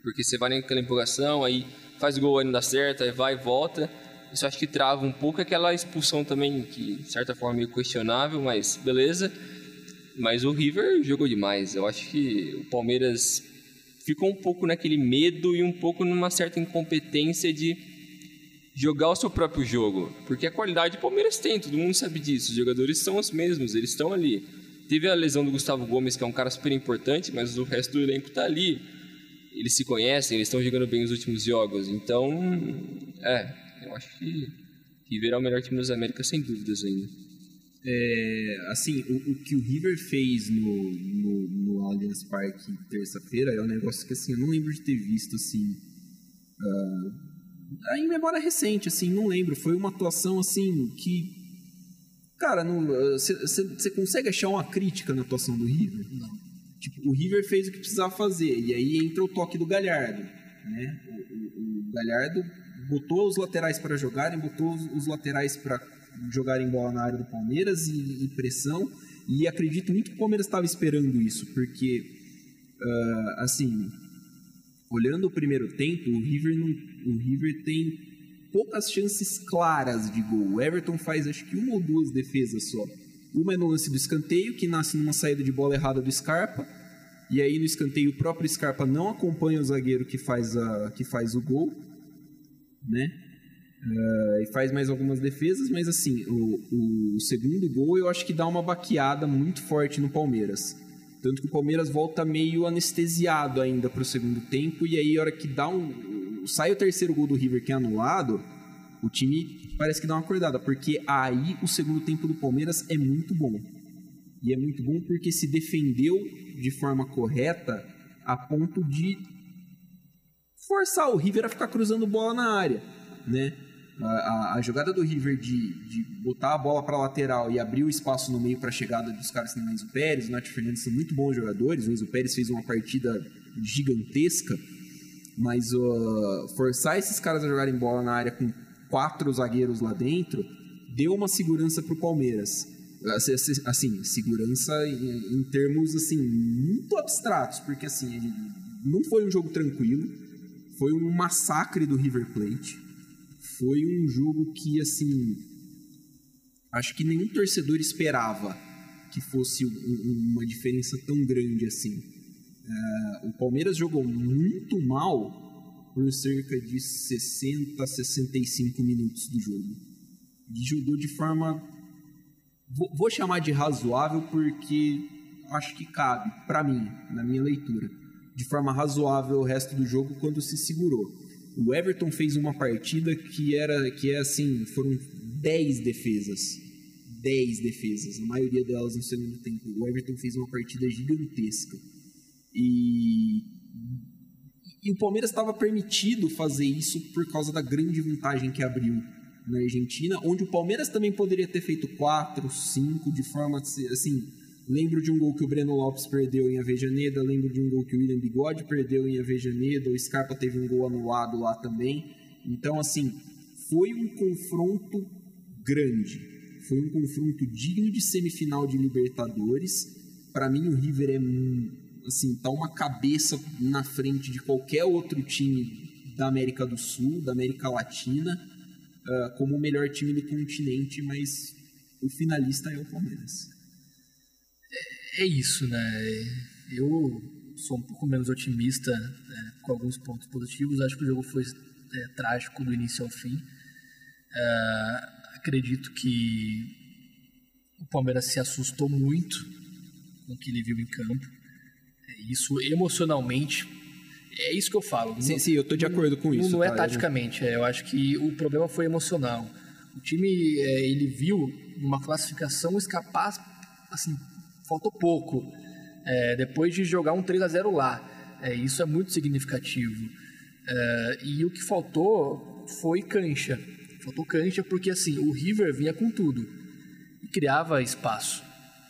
porque você vai naquela empolgação, aí faz gol aí não dá certo, aí vai e volta. Isso acho que trava um pouco aquela expulsão também, que de certa forma é meio questionável, mas beleza. Mas o River jogou demais. Eu acho que o Palmeiras ficou um pouco naquele medo e um pouco numa certa incompetência de jogar o seu próprio jogo. Porque a qualidade o Palmeiras tem, todo mundo sabe disso. Os jogadores são os mesmos, eles estão ali. Teve a lesão do Gustavo Gomes, que é um cara super importante, mas o resto do elenco está ali. Eles se conhecem, eles estão jogando bem os últimos jogos. Então, é, eu acho que River é o melhor time das Américas, sem dúvidas ainda. É, assim, o, o, que o River fez no, no, no Allianz Parque terça-feira é um negócio que assim, eu não lembro de ter visto assim. Uh, em memória recente, assim, não lembro. Foi uma atuação assim que. Cara, você consegue achar uma crítica na atuação do River? Não. Tipo, o River fez o que precisava fazer. E aí entra o toque do Galhardo. Né? O, o, o Galhardo botou os laterais para jogarem, botou os, laterais para jogarem bola na área do Palmeiras e, e pressão. E acredito muito que o Palmeiras estava esperando isso, porque, uh, assim, olhando o primeiro tempo, o River, não, o River tem poucas chances claras de gol. O Everton faz acho que uma ou duas defesas só. Uma é no lance do escanteio, que nasce numa saída de bola errada do Scarpa. E aí no escanteio o próprio Scarpa não acompanha o zagueiro que faz, a, que faz o gol. Né? Uh, e faz mais algumas defesas, mas assim, o, o, segundo gol eu acho que dá uma baqueada muito forte no Palmeiras. Tanto que o Palmeiras volta meio anestesiado ainda para o segundo tempo, e aí a hora que dá um. Sai o terceiro gol do River que é anulado, o time parece que dá uma acordada, porque aí o segundo tempo do Palmeiras é muito bom. E é muito bom porque se defendeu de forma correta a ponto de forçar o River a ficar cruzando bola na área, né? A, a, jogada do River de, de botar a bola para lateral e abrir o espaço no meio para a chegada dos caras como o Enzo Pérez, o Nath Fernandes são muito bons jogadores. O Enzo Pérez fez uma partida gigantesca, mas uh, forçar esses caras a jogarem bola na área com quatro zagueiros lá dentro deu uma segurança para o Palmeiras. Assim, segurança em, em termos assim muito abstratos, porque assim não foi um jogo tranquilo, foi um massacre do River Plate foi um jogo que, assim, acho que nenhum torcedor esperava que fosse um, uma diferença tão grande assim. Uh, o Palmeiras jogou muito mal por cerca de 60, 65 minutos do jogo. E jogou de forma. Vou, vou chamar de razoável porque acho que cabe, para mim, na minha leitura. De forma razoável o resto do jogo quando se segurou. O Everton fez uma partida que era que é assim, foram 10 defesas. 10 defesas, a maioria delas no segundo tempo. O Everton fez uma partida gigantesca. E, e o Palmeiras estava permitido fazer isso por causa da grande vantagem que abriu na Argentina, onde o Palmeiras também poderia ter feito 4, 5 de forma assim, Lembro de um gol que o Breno Lopes perdeu em Avejaneda, lembro de um gol que o William Bigode perdeu em Avejaneda, o Scarpa teve um gol anulado lá também. Então, assim, foi um confronto grande. Foi um confronto digno de semifinal de Libertadores. Para mim, o River é assim, tá uma cabeça na frente de qualquer outro time da América do Sul, da América Latina, uh, como o melhor time do continente, mas o finalista é o Palmeiras é isso, né? Eu sou um pouco menos otimista né, com alguns pontos positivos. Acho que o jogo foi é, trágico do início ao fim. É, acredito que o Palmeiras se assustou muito com o que ele viu em campo. É, isso emocionalmente é isso que eu falo. Sim, não, sim, eu tô de acordo com isso. Não, é tá, taticamente, é, eu acho que o problema foi emocional. O time, é, ele viu uma classificação escapar assim, faltou pouco. É, depois de jogar um 3 a 0 lá. É, isso é muito significativo. É, e o que faltou foi cancha. Faltou cancha porque assim, o River vinha com tudo e criava espaço.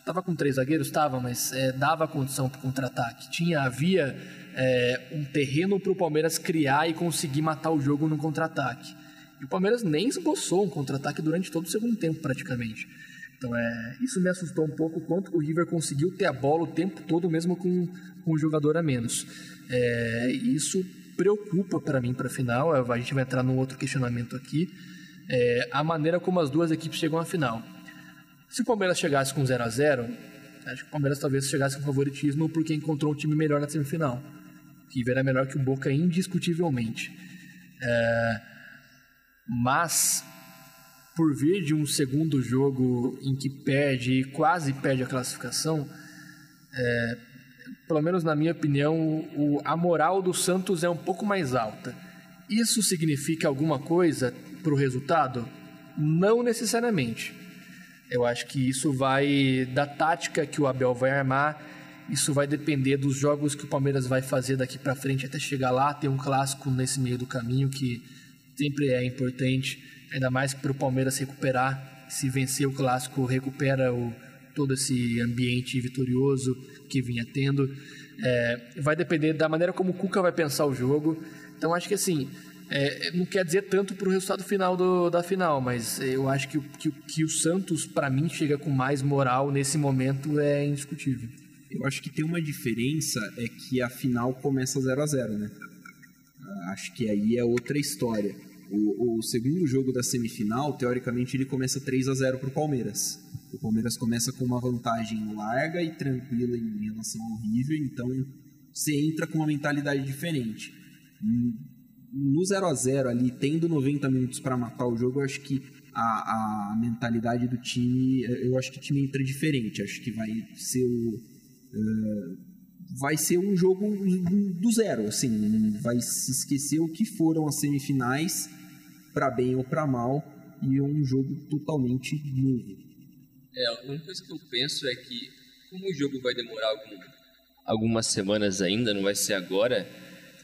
Tava com três zagueiros, estava, mas é, dava condição para contra-ataque. Tinha, havia é, um terreno para o Palmeiras criar e conseguir matar o jogo no contra-ataque. E o Palmeiras nem esboçou um contra-ataque durante todo o segundo tempo, praticamente. Então, é, isso me assustou um pouco, quanto o River conseguiu ter a bola o tempo todo, mesmo com, com um jogador a menos. É, isso preocupa para mim para a final, a gente vai entrar num outro questionamento aqui, é a maneira como as duas equipes chegam à final. Se o Palmeiras chegasse com 0 a 0 acho que o Palmeiras talvez chegasse com favoritismo porque encontrou um time melhor na semifinal. Que era melhor que o Boca indiscutivelmente. É, mas, por vir de um segundo jogo em que perde e quase perde a classificação, é, pelo menos na minha opinião, o, a moral do Santos é um pouco mais alta. Isso significa alguma coisa para o resultado? Não necessariamente. Eu acho que isso vai da tática que o Abel vai armar, isso vai depender dos jogos que o Palmeiras vai fazer daqui para frente até chegar lá. Tem um clássico nesse meio do caminho que sempre é importante, ainda mais para o Palmeiras recuperar. Se vencer o clássico, recupera o, todo esse ambiente vitorioso que vinha tendo. É, vai depender da maneira como o Cuca vai pensar o jogo. Então acho que assim, é, não quer dizer tanto para o resultado final do, da final, mas eu acho que, que, que o Santos, para mim, chega com mais moral nesse momento é indiscutível. Eu acho que tem uma diferença, é que a final começa 0 a 0 né? Acho que aí é outra história. O, o, segundo jogo da semifinal, teoricamente, ele começa 3 a 0 para o Palmeiras. O Palmeiras começa com uma vantagem larga e tranquila em relação ao River, então você entra com uma mentalidade diferente no 0 a 0 ali, tendo 90 minutos para matar o jogo, eu acho que a, a mentalidade do time, eu acho que o time entra diferente. Acho que vai ser o. Uh, vai ser um jogo do zero, assim, vai se esquecer o que foram as semifinais, para bem ou para mal, e um jogo totalmente novo. É, a única coisa que eu penso é que, como o jogo vai demorar algum, algumas semanas ainda, não vai ser agora,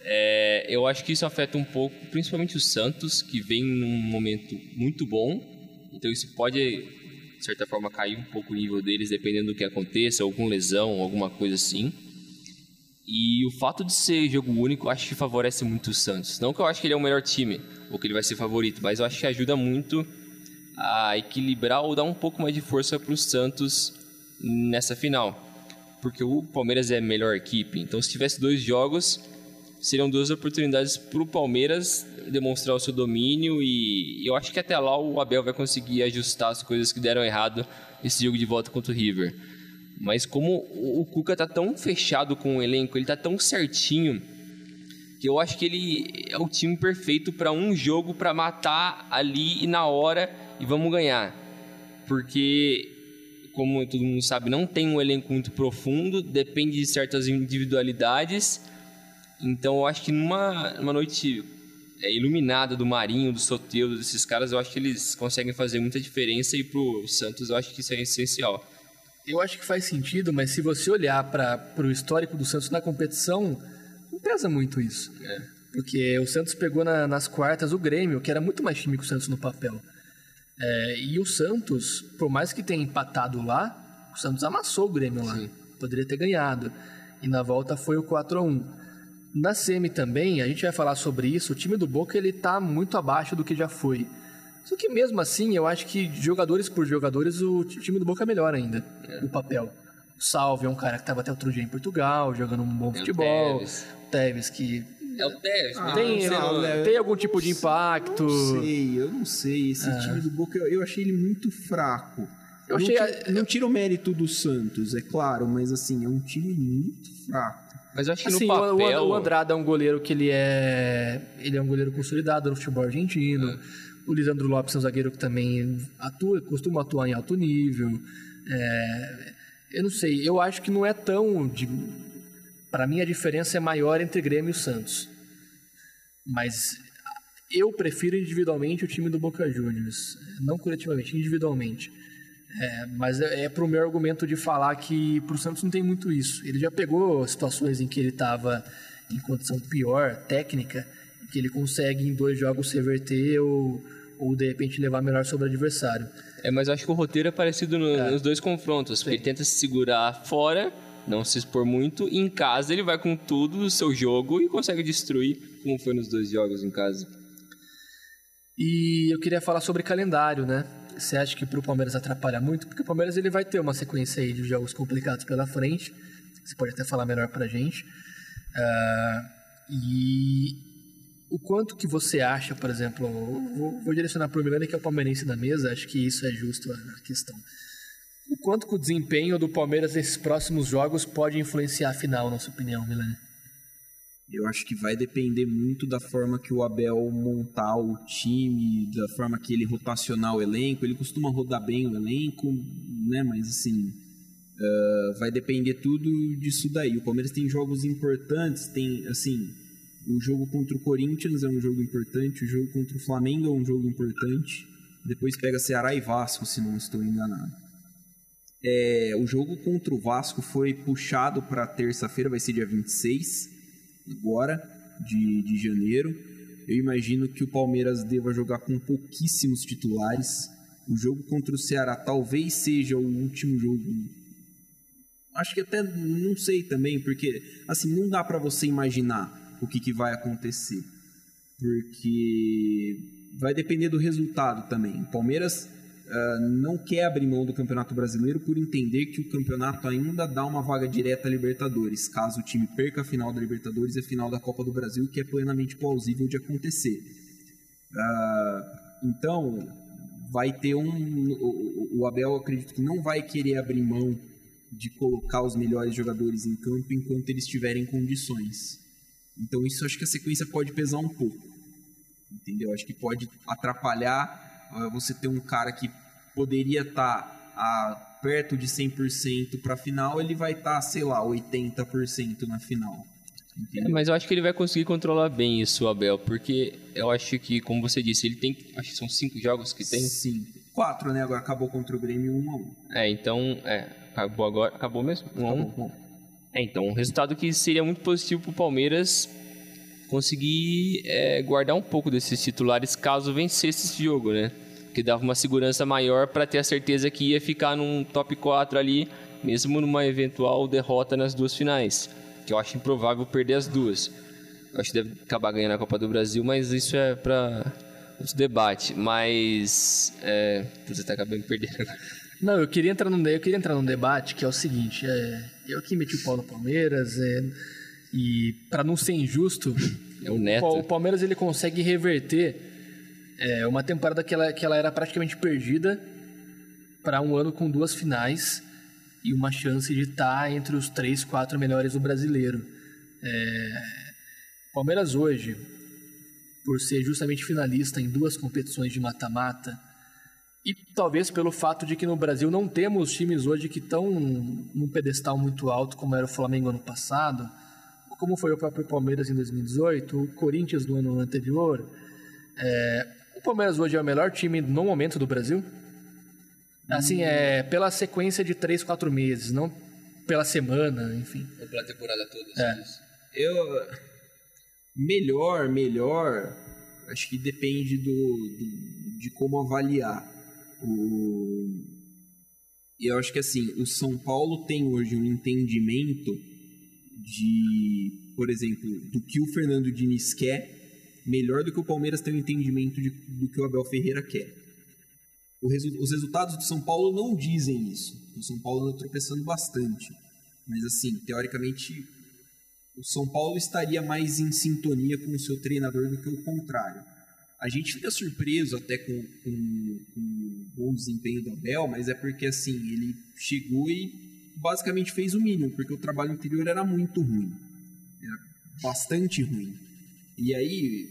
é, eu acho que isso afeta um pouco, principalmente o Santos, que vem num momento muito bom. Então isso pode, de certa forma, cair um pouco o nível deles, dependendo do que aconteça, alguma lesão, alguma coisa assim. E o fato de ser jogo único, acho que favorece muito o Santos. Não que eu acho que ele é o melhor time, ou que ele vai ser favorito, mas eu acho que ajuda muito a equilibrar ou dar um pouco mais de força para o Santos nessa final. Porque o Palmeiras é a melhor equipe. Então, se tivesse dois jogos, seriam duas oportunidades para o Palmeiras demonstrar o seu domínio e eu acho que até lá o Abel vai conseguir ajustar as coisas que deram errado nesse jogo de volta contra o River. Mas como o Cuca está tão fechado com o elenco, ele está tão certinho que eu acho que ele é o time perfeito para um jogo para matar ali e na hora e vamos ganhar. Porque como todo mundo sabe, não tem um elenco muito profundo, depende de certas individualidades então eu acho que numa, numa noite é, iluminada do Marinho, do Soteudo, desses caras, eu acho que eles conseguem fazer muita diferença e pro Santos eu acho que isso é essencial. Eu acho que faz sentido, mas se você olhar para o histórico do Santos na competição, não pesa muito isso. É. Porque o Santos pegou na, nas quartas o Grêmio, que era muito mais time que o Santos no papel. É, e o Santos, por mais que tenha empatado lá, o Santos amassou o Grêmio lá. Sim. Poderia ter ganhado. E na volta foi o 4 a 1 na semi também, a gente vai falar sobre isso, o time do Boca ele tá muito abaixo do que já foi. Só que mesmo assim, eu acho que jogadores por jogadores, o time do Boca é melhor ainda, é. o papel. O Salve é um cara que estava até outro dia em Portugal, jogando um bom futebol. O Tevez. Tevez que é o Tevez, ah, tem, não, tem algum tipo de impacto? Não sei, eu não sei. Esse ah. time do Boca, eu, eu achei ele muito fraco. Eu, achei não, tira, não tira o mérito do Santos, é claro, mas assim, é um time muito fraco. Mas eu acho que assim, no papel... O, o Andrada é um goleiro que ele é... Ele é um goleiro consolidado no futebol argentino. É. O Lisandro Lopes é um zagueiro que também atua, costuma atuar em alto nível. É, eu não sei, eu acho que não é tão... Para mim a diferença é maior entre Grêmio e Santos. Mas eu prefiro individualmente o time do Boca Juniors. Não coletivamente, individualmente. É, mas é, é para o meu argumento de falar que para o Santos não tem muito isso. Ele já pegou situações em que ele estava em condição pior, técnica, que ele consegue em dois jogos reverter ou, ou de repente levar melhor sobre o adversário. É, mas eu acho que o roteiro é parecido no, é. nos dois confrontos, porque ele tenta se segurar fora, não se expor muito, e em casa ele vai com tudo o seu jogo e consegue destruir, como foi nos dois jogos em casa. E eu queria falar sobre calendário, né? Você acha que para o Palmeiras atrapalha muito? Porque o Palmeiras ele vai ter uma sequência aí de jogos complicados pela frente. Você pode até falar melhor para a gente. Uh, e o quanto que você acha, por exemplo, vou, vou direcionar para o Milani, que é o palmeirense da mesa, acho que isso é justo a questão. O quanto que o desempenho do Palmeiras nesses próximos jogos pode influenciar a final, na sua opinião, Milani? Eu acho que vai depender muito da forma que o Abel montar o time, da forma que ele rotacionar o elenco. Ele costuma rodar bem o elenco, né? Mas assim, uh, vai depender tudo disso daí. O Palmeiras tem jogos importantes, tem assim, o jogo contra o Corinthians é um jogo importante, o jogo contra o Flamengo é um jogo importante. Depois pega Ceará e Vasco, se não estou enganado. É, o jogo contra o Vasco foi puxado para terça-feira, vai ser dia 26 agora, de, de janeiro. Eu imagino que o Palmeiras deva jogar com pouquíssimos titulares. O jogo contra o Ceará talvez seja o último jogo. Acho que até não sei também, porque assim não dá para você imaginar o que, que vai acontecer, porque vai depender do resultado também. O Palmeiras uh, não quer abrir mão do Campeonato Brasileiro por entender que o campeonato ainda dá uma vaga direta à Libertadores, caso o time perca a final da Libertadores e a final da Copa do Brasil, que é plenamente plausível de acontecer. Uh, então, vai ter um. O, Abel acredito que não vai querer abrir mão de colocar os melhores jogadores em campo enquanto eles tiverem condições. Então, isso acho que a sequência pode pesar um pouco. Entendeu? Acho que pode atrapalhar você ter um cara que poderia estar tá perto de 100% para a final, ele vai estar, tá, sei lá, 80% na final. É, mas eu acho que ele vai conseguir controlar bem isso, Abel, porque eu acho que, como você disse, ele tem. Acho que são cinco jogos que tem. Sim. Quatro, né? Agora acabou contra o Grêmio 1 a 1 É, então. É, acabou agora. Acabou mesmo? 1 a 1 É, então, um resultado que seria muito positivo para o Palmeiras conseguir é, guardar um pouco desses titulares caso vencesse esse jogo, né? que dava uma segurança maior para ter a certeza que ia ficar num top 4 ali, mesmo numa eventual derrota nas duas finais, que eu acho improvável perder as duas. Eu acho que deve acabar ganhando a Copa do Brasil, mas isso é para os debates. Mas é, você está acabando perdendo. Não, eu queria entrar num, eu queria entrar num debate que é o seguinte: é, eu que meti o pau no Palmeiras é, e para não ser injusto, é o Neto. O Palmeiras ele consegue reverter é uma temporada que ela, que ela era praticamente perdida para um ano com duas finais e uma chance de estar tá entre os três, quatro melhores do brasileiro. É... Palmeiras hoje, por ser justamente finalista em duas competições de mata-mata, e talvez pelo fato de que no Brasil não temos times hoje que estão num pedestal muito alto, como era o Flamengo ano passado, como foi o próprio Palmeiras em 2018, o Corinthians no ano anterior. É, o Palmeiras hoje é o melhor time no momento do Brasil? Assim, é pela sequência de 3, 4 meses, não pela semana, enfim. Ou pela temporada toda, é. Eu. Melhor, melhor. Acho que depende do, do, de como avaliar. O, eu acho que assim, o São Paulo tem hoje um entendimento de, por exemplo, do que o Fernando Diniz quer melhor do que o Palmeiras tem um entendimento de, do que o Abel Ferreira quer. Resu os resultados do São Paulo não dizem isso. O São Paulo anda tropeçando bastante. Mas, assim, teoricamente, o São Paulo estaria mais em sintonia com o seu treinador do que o contrário. A gente fica surpreso até com, com, com bom desempenho do Abel, mas é porque, assim, ele chegou e basicamente fez o mínimo, porque o trabalho anterior era muito ruim. Era bastante ruim. E aí,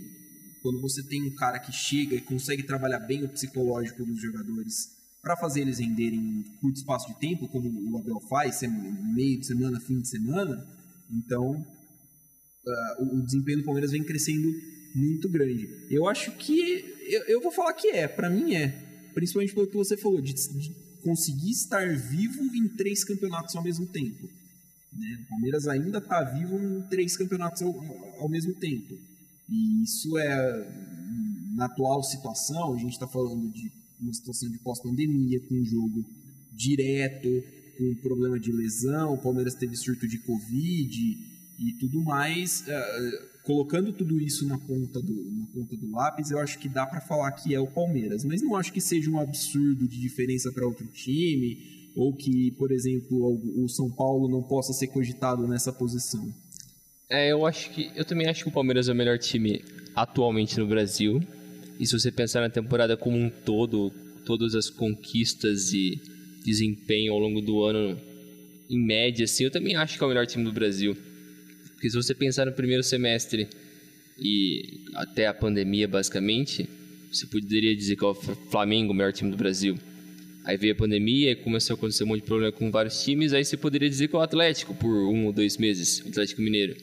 quando você tem um cara que chega e consegue trabalhar bem o psicológico dos jogadores para fazer eles renderem em curto espaço de tempo, como o Abel faz, meio de semana, fim de semana, então uh, o desempenho do Palmeiras vem crescendo muito grande. Eu acho que. Eu, eu vou falar que é, para mim é. Principalmente pelo que você falou, de, de conseguir estar vivo em três campeonatos ao mesmo tempo. Né? O Palmeiras ainda está vivo em três campeonatos ao, ao mesmo tempo. E isso é, na atual situação, a gente está falando de uma situação de pós-pandemia, com um jogo direto, com problema de lesão, o Palmeiras teve surto de Covid e tudo mais. Uh, colocando tudo isso na ponta, do, na ponta do lápis, eu acho que dá para falar que é o Palmeiras, mas não acho que seja um absurdo de diferença para outro time, ou que, por exemplo, o São Paulo não possa ser cogitado nessa posição. É, eu acho que. Eu também acho que o Palmeiras é o melhor time atualmente no Brasil. E se você pensar na temporada como um todo, todas as conquistas e desempenho ao longo do ano, em média, assim, eu também acho que é o melhor time do Brasil. Porque se você pensar no primeiro semestre e até a pandemia, basicamente, você poderia dizer que é o Flamengo o melhor time do Brasil. Aí veio a pandemia e começou a acontecer um monte de problema com vários times, aí você poderia dizer que é o Atlético por um ou dois meses, o Atlético Mineiro.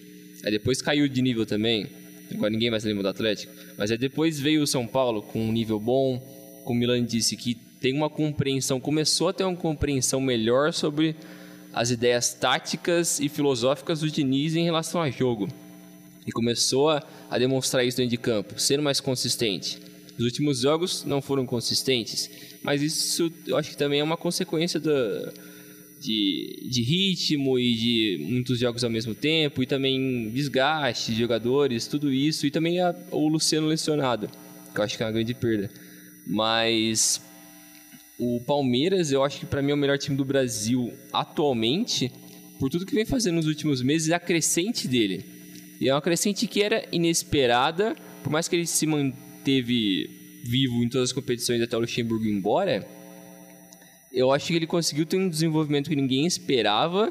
Aí depois caiu de nível também, agora ninguém mais lembra do Atlético. Mas aí depois veio o São Paulo com um nível bom, como o Milan disse, que tem uma compreensão, começou a ter uma compreensão melhor sobre as ideias táticas e filosóficas do Diniz em relação a jogo. E começou a, a demonstrar isso dentro de campo, sendo mais consistente. Os últimos jogos não foram consistentes, mas isso eu acho que também é uma consequência da, de, de ritmo e de muitos jogos ao mesmo tempo, e também desgaste de jogadores, tudo isso, e também a, o Luciano lesionado, que eu acho que é uma grande perda. Mas o Palmeiras, eu acho que para mim é o melhor time do Brasil atualmente, por tudo que vem fazendo nos últimos meses, é a crescente dele. E é uma crescente que era inesperada, por mais que ele se manteve vivo em todas as competições até o Luxemburgo ir embora, eu acho que ele conseguiu ter um desenvolvimento que ninguém esperava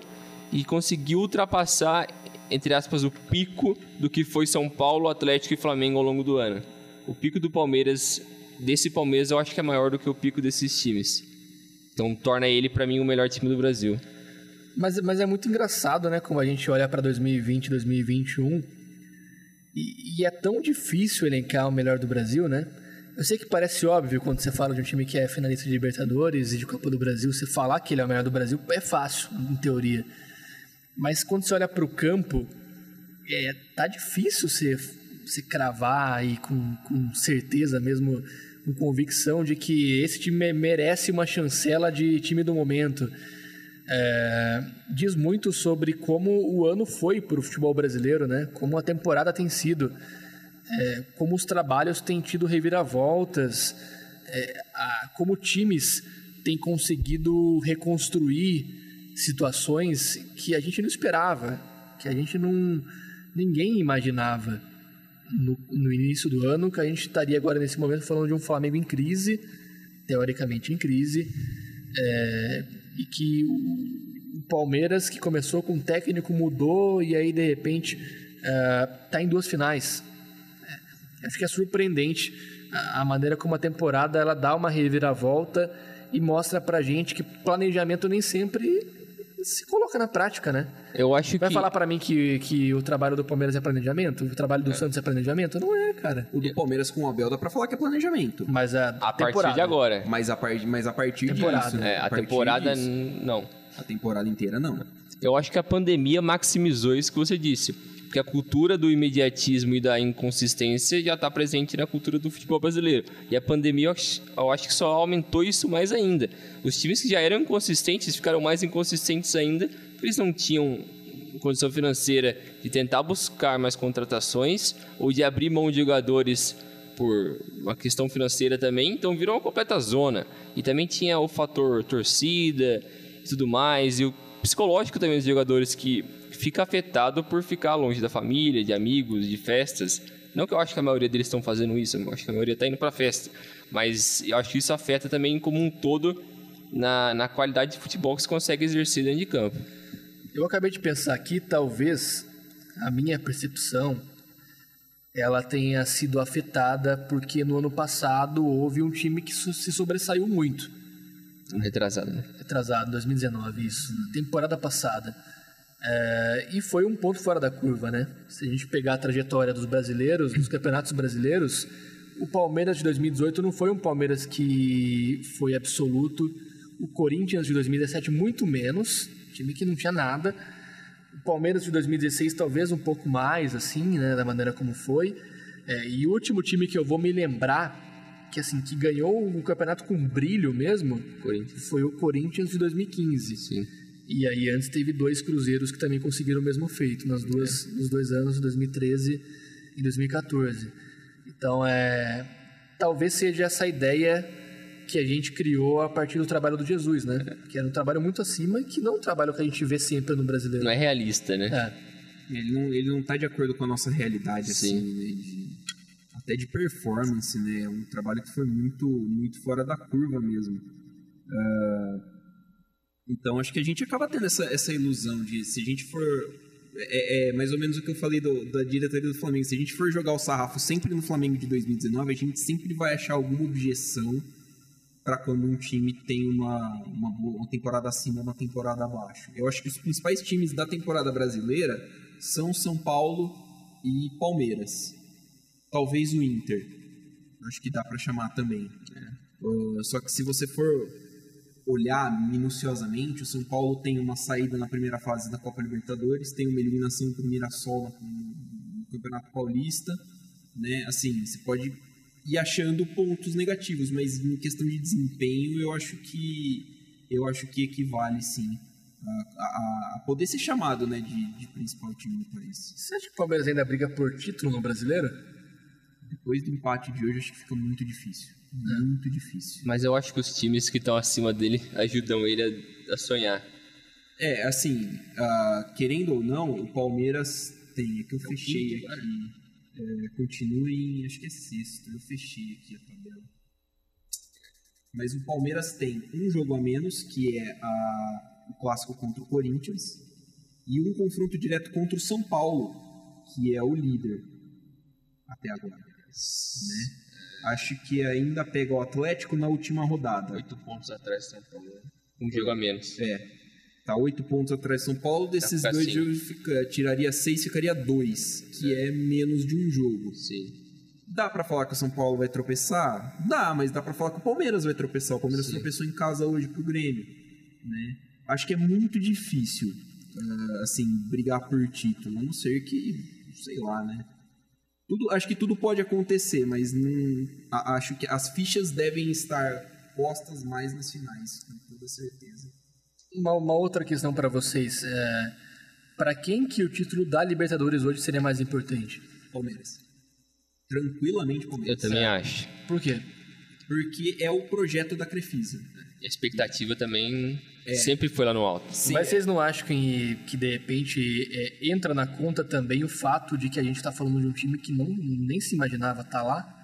e conseguiu ultrapassar, entre aspas, o pico do que foi São Paulo, Atlético e Flamengo ao longo do ano. O pico do Palmeiras, desse Palmeiras, eu acho que é maior do que o pico desses times. Então torna ele, para mim, o melhor time do Brasil. Mas, mas é muito engraçado, né? Como a gente olha para 2020, 2021 e, e é tão difícil elencar o melhor do Brasil, né? Eu sei que parece óbvio quando você fala de um time que é finalista de Libertadores e de Copa do Brasil, você falar que ele é o melhor do Brasil é fácil, em teoria. Mas quando você olha para o campo, é, tá difícil você, você cravar e com, com certeza mesmo, com convicção de que esse time merece uma chancela de time do momento. É, diz muito sobre como o ano foi para o futebol brasileiro, né? Como a temporada tem sido é, como os trabalhos têm tido reviravoltas, é, a, como times têm conseguido reconstruir situações que a gente não esperava, que a gente não ninguém imaginava no, no início do ano, que a gente estaria agora nesse momento falando de um Flamengo em crise, teoricamente em crise, é, e que o, Palmeiras que começou com um técnico mudou e aí de repente está é, em duas finais. Acho que é surpreendente a maneira como a temporada ela dá uma reviravolta e mostra pra gente que planejamento nem sempre se coloca na prática, né? Eu acho Vai que... falar para mim que, que o trabalho do Palmeiras é planejamento? O trabalho do é. Santos é planejamento? Não é, cara. O do Palmeiras com o Abel dá pra falar que é planejamento. Mas a, a partir de agora. Mas a, par... mas a partir temporada. disso. É, a, a temporada disso. não. A temporada inteira não. Eu acho que a pandemia maximizou isso que você disse porque a cultura do imediatismo e da inconsistência já está presente na cultura do futebol brasileiro. E a pandemia, eu acho, que só aumentou isso mais ainda. Os times que já eram inconsistentes ficaram mais inconsistentes ainda, porque eles não tinham condição financeira de tentar buscar mais contratações ou de abrir mão de jogadores por uma questão financeira também, então virou uma completa zona. E também tinha o fator torcida e tudo mais, e o psicológico também dos jogadores que fica afetado por ficar longe da família, de amigos, de festas. Não que eu acho que a maioria deles estão fazendo isso, eu acho que a maioria está indo para festa. Mas eu acho que isso afeta também como um todo na, na qualidade de futebol que se consegue exercer dentro de campo. Eu acabei de pensar aqui, talvez a minha percepção ela tenha sido afetada porque no ano passado houve um time que se sobressaiu muito. Retrasado, né? Retrasado, 2019, isso. Na temporada passada. É, e foi um ponto fora da curva, né? Se a gente pegar a trajetória dos brasileiros, dos campeonatos brasileiros, o Palmeiras de 2018 não foi um Palmeiras que foi absoluto. O Corinthians de 2017 muito menos, time que não tinha nada. O Palmeiras de 2016 talvez um pouco mais, assim, né, da maneira como foi. É, e o último time que eu vou me lembrar que assim que ganhou um campeonato com brilho mesmo, foi o Corinthians de 2015. Sim. E aí antes teve dois cruzeiros que também conseguiram o mesmo feito nas duas, é. nos dois anos, 2013 e 2014. Então é talvez seja essa ideia que a gente criou a partir do trabalho do Jesus, né? É. Que era um trabalho muito acima e que não é um trabalho que a gente vê sempre no brasileiro. Não é realista, né? É. Ele não, ele não tá de acordo com a nossa realidade, Sim. assim, né? de- até de performance, né? É um trabalho que foi muito, muito fora da curva mesmo. Ah, então acho que a gente acaba tendo essa, essa ilusão de se a gente for. É, é mais ou menos o que eu falei do- da diretoria do Flamengo. Se a gente for jogar o sarrafo sempre no Flamengo de 2019, a gente sempre vai achar alguma objeção para quando um time tem uma, uma, uma temporada acima uma temporada abaixo. Eu acho que os principais times da temporada brasileira são São Paulo e Palmeiras. Talvez o Inter. Acho que dá para chamar também. né? Uh, só que se você for olhar minuciosamente, o São Paulo tem uma saída na primeira fase da Copa Libertadores, tem uma eliminação para o Mirassol no Campeonato Paulista, né? Assim, você pode ir achando pontos negativos, mas em questão de desempenho, eu acho que eu acho que equivale sim a, a- a poder ser chamado, né, de, de principal time do país. Você acha que o Palmeiras ainda briga por título no brasileiro? Depois do empate de hoje, acho que fica muito difícil, muito difícil. Mas eu acho que os times que estão acima dele ajudam ele a, a sonhar. É, assim, ah, querendo ou não, o Palmeiras tem, é que eu fechei quinto, aqui, é, continua em, acho que é sexto, eu fechei aqui a tabela. Mas o Palmeiras tem um jogo a menos, que é a- o clássico contra o Corinthians, e um confronto direto contra o São Paulo, que é o líder até agora. Né? Acho que ainda pega o Atlético na última rodada. Oito pontos atrás do São Paulo. né? Um jogo a menos. É. Tá oito pontos atrás do São Paulo. Desses Tá dois assim. jogos, fica- tiraria seis, ficaria dois, que é. menos de um jogo. Sim. Dá pra falar que o São Paulo vai tropeçar? Dá, mas dá pra falar que o Palmeiras vai tropeçar. O Palmeiras Sim. tropeçou em casa hoje pro Grêmio, né? Acho que é muito difícil, ah, assim, brigar por título. A não ser que, sei lá, né? Tudo, acho que tudo pode acontecer, mas não, a- acho que as fichas devem estar postas mais nas finais, com toda certeza. Uma, uma outra questão para vocês. É, para quem que o título da Libertadores hoje seria mais importante? Palmeiras. Tranquilamente Eu Palmeiras. também acho. Por quê? Porque é o projeto da Crefisa. A expectativa também É. sempre foi lá no alto. Mas vocês não acham que, que de repente é, entra na conta também o fato de que a gente está falando de um time que não, nem se imaginava estar lá?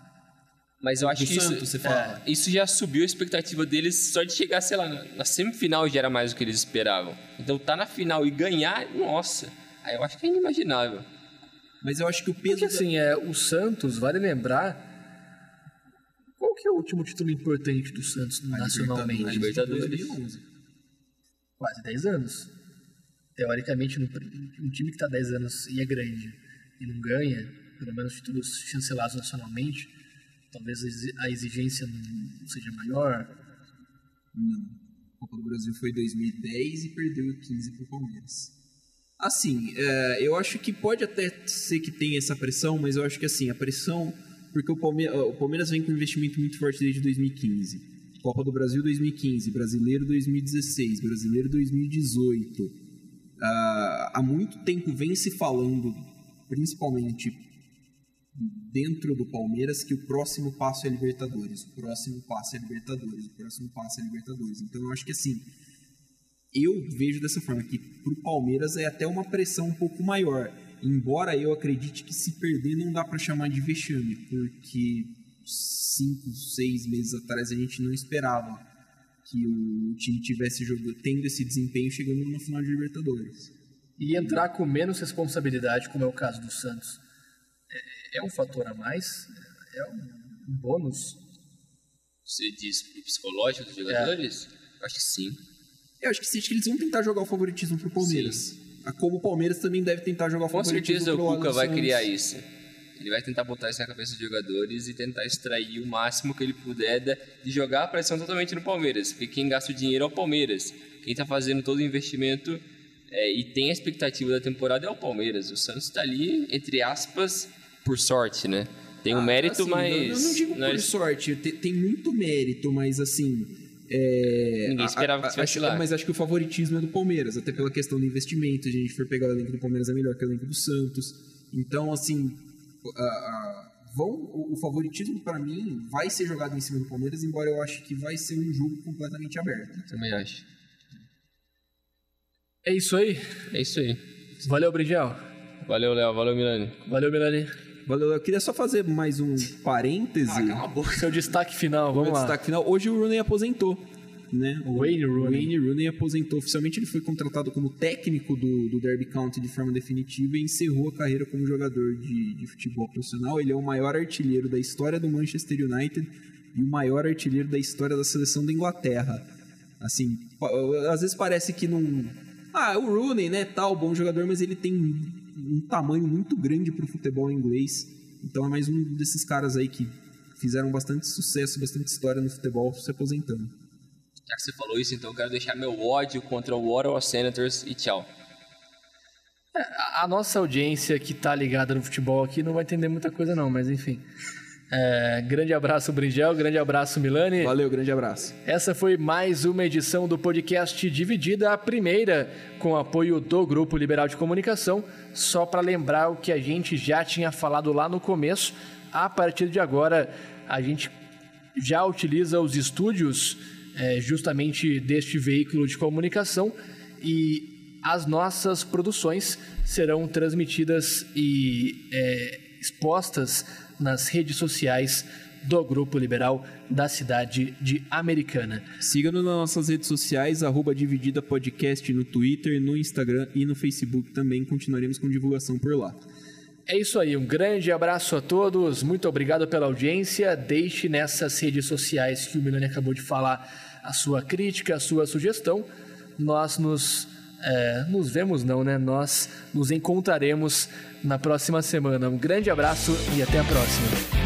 Mas eu acho Do que Santos, isso, é, isso já subiu a expectativa deles só de chegar, sei lá, na, na semifinal já era mais do que eles esperavam. Então tá na final e ganhar, nossa, aí eu acho que é inimaginável. Mas eu acho que o peso. Porque assim, é, o Santos, vale lembrar. Qual que é o último título importante do Santos da nacionalmente? Libertadores. 2011. Quase 10 anos. Teoricamente, um time que está 10 anos e é grande e não ganha, pelo menos títulos chancelados nacionalmente, talvez a exi- a exigência não seja maior. Não. A Copa do Brasil foi em 2010 e perdeu em 15 pro Palmeiras. Assim, é, eu acho que pode até ser que tenha essa pressão, mas eu acho que assim, a pressão. Porque o Palmeiras, o Palmeiras vem com um investimento muito forte desde 2015. Copa do Brasil 2015, Brasileiro 2016, Brasileiro 2018. Ah, há muito tempo vem se falando, principalmente dentro do Palmeiras que o próximo passo é Libertadores, o próximo passo é Libertadores, o próximo passo é Libertadores. Então eu acho que assim, eu vejo dessa forma que pro Palmeiras é até uma pressão um pouco maior, embora eu acredite que se perder não dá para chamar de vexame, porque cinco, seis meses atrás a gente não esperava que o time tivesse jogando, tendo esse desempenho chegando no final de Libertadores. E entrar com menos responsabilidade, como é o caso do Santos, é, é um fator a mais? É um bônus? Você diz pro psicológico dos jogadores? Eu acho que sim. Eu acho que sim, acho que eles vão tentar jogar o favoritismo pro Palmeiras. Ah, Como o Palmeiras também deve tentar jogar Com certeza o Cuca vai criar isso. Ele vai tentar botar isso na cabeça dos jogadores e tentar extrair o máximo que ele puder de jogar a pressão totalmente no Palmeiras. Porque quem gasta o dinheiro é o Palmeiras. Quem está fazendo todo o investimento é, e tem a expectativa da temporada é o Palmeiras. O Santos está ali, entre aspas, por sorte, né? Tem um Ah, mérito, assim, mas. Eu não digo não é- por sorte, te- tem, muito mérito, mas assim. É, Ninguém esperava que a- estivesse acho- lá. Mas acho que o favoritismo é do Palmeiras, até pela questão do investimento. Se a gente for pegar o elenco do Palmeiras, é melhor que o elenco do Santos. Então, assim. a- a- vão, o, o favoritismo, para mim, vai ser jogado em cima do Palmeiras, embora eu ache que vai ser um jogo completamente aberto. Também acho. É isso aí. É isso aí. Valeu, Brinjel. Valeu, Léo. Valeu, Milani. Valeu, Milani. Valeu, eu queria só fazer mais um parêntese. Seu destaque final, Meu vamos lá. destaque final. Hoje o Rooney aposentou. Né? O Wayne Rooney. Wayne Rooney aposentou. Oficialmente ele foi contratado como técnico do, do Derby County de forma definitiva e encerrou a carreira como jogador de, de futebol profissional. Ele é o maior artilheiro da história do Manchester United e o maior artilheiro da história da seleção da Inglaterra. Assim, às vezes parece que não. Ah, o Rooney, né, tal, bom jogador, mas ele tem um tamanho muito grande pro futebol inglês. Então é mais um desses caras aí que fizeram bastante sucesso, bastante história no futebol se aposentando. Já que você falou isso, então eu quero deixar meu ódio contra o Ottawa Senators e tchau. A- A nossa audiência que tá ligada no futebol aqui não vai entender muita coisa não, mas enfim. É, grande abraço, Bringel. Grande abraço, Milani. Valeu, grande abraço. Essa foi mais uma edição do podcast Dividida, a primeira com apoio do Grupo Liberal de Comunicação. Só para lembrar o que a gente já tinha falado lá no começo, a partir de agora a gente já utiliza os estúdios eh, justamente deste veículo de comunicação e as nossas produções serão transmitidas e eh, expostas nas redes sociais do Grupo Liberal da cidade de Americana. Siga-nos nas nossas redes sociais, arroba Dividida Podcast no Twitter, no Instagram e no Facebook também. Continuaremos com divulgação por lá. É isso aí, um grande abraço a todos, muito obrigado pela audiência. Deixe nessas redes sociais que o Milani acabou de falar a sua crítica, a sua sugestão. Nós nos, é, nos vemos, não, né? Nós nos encontraremos na próxima semana. Um grande abraço e até a próxima.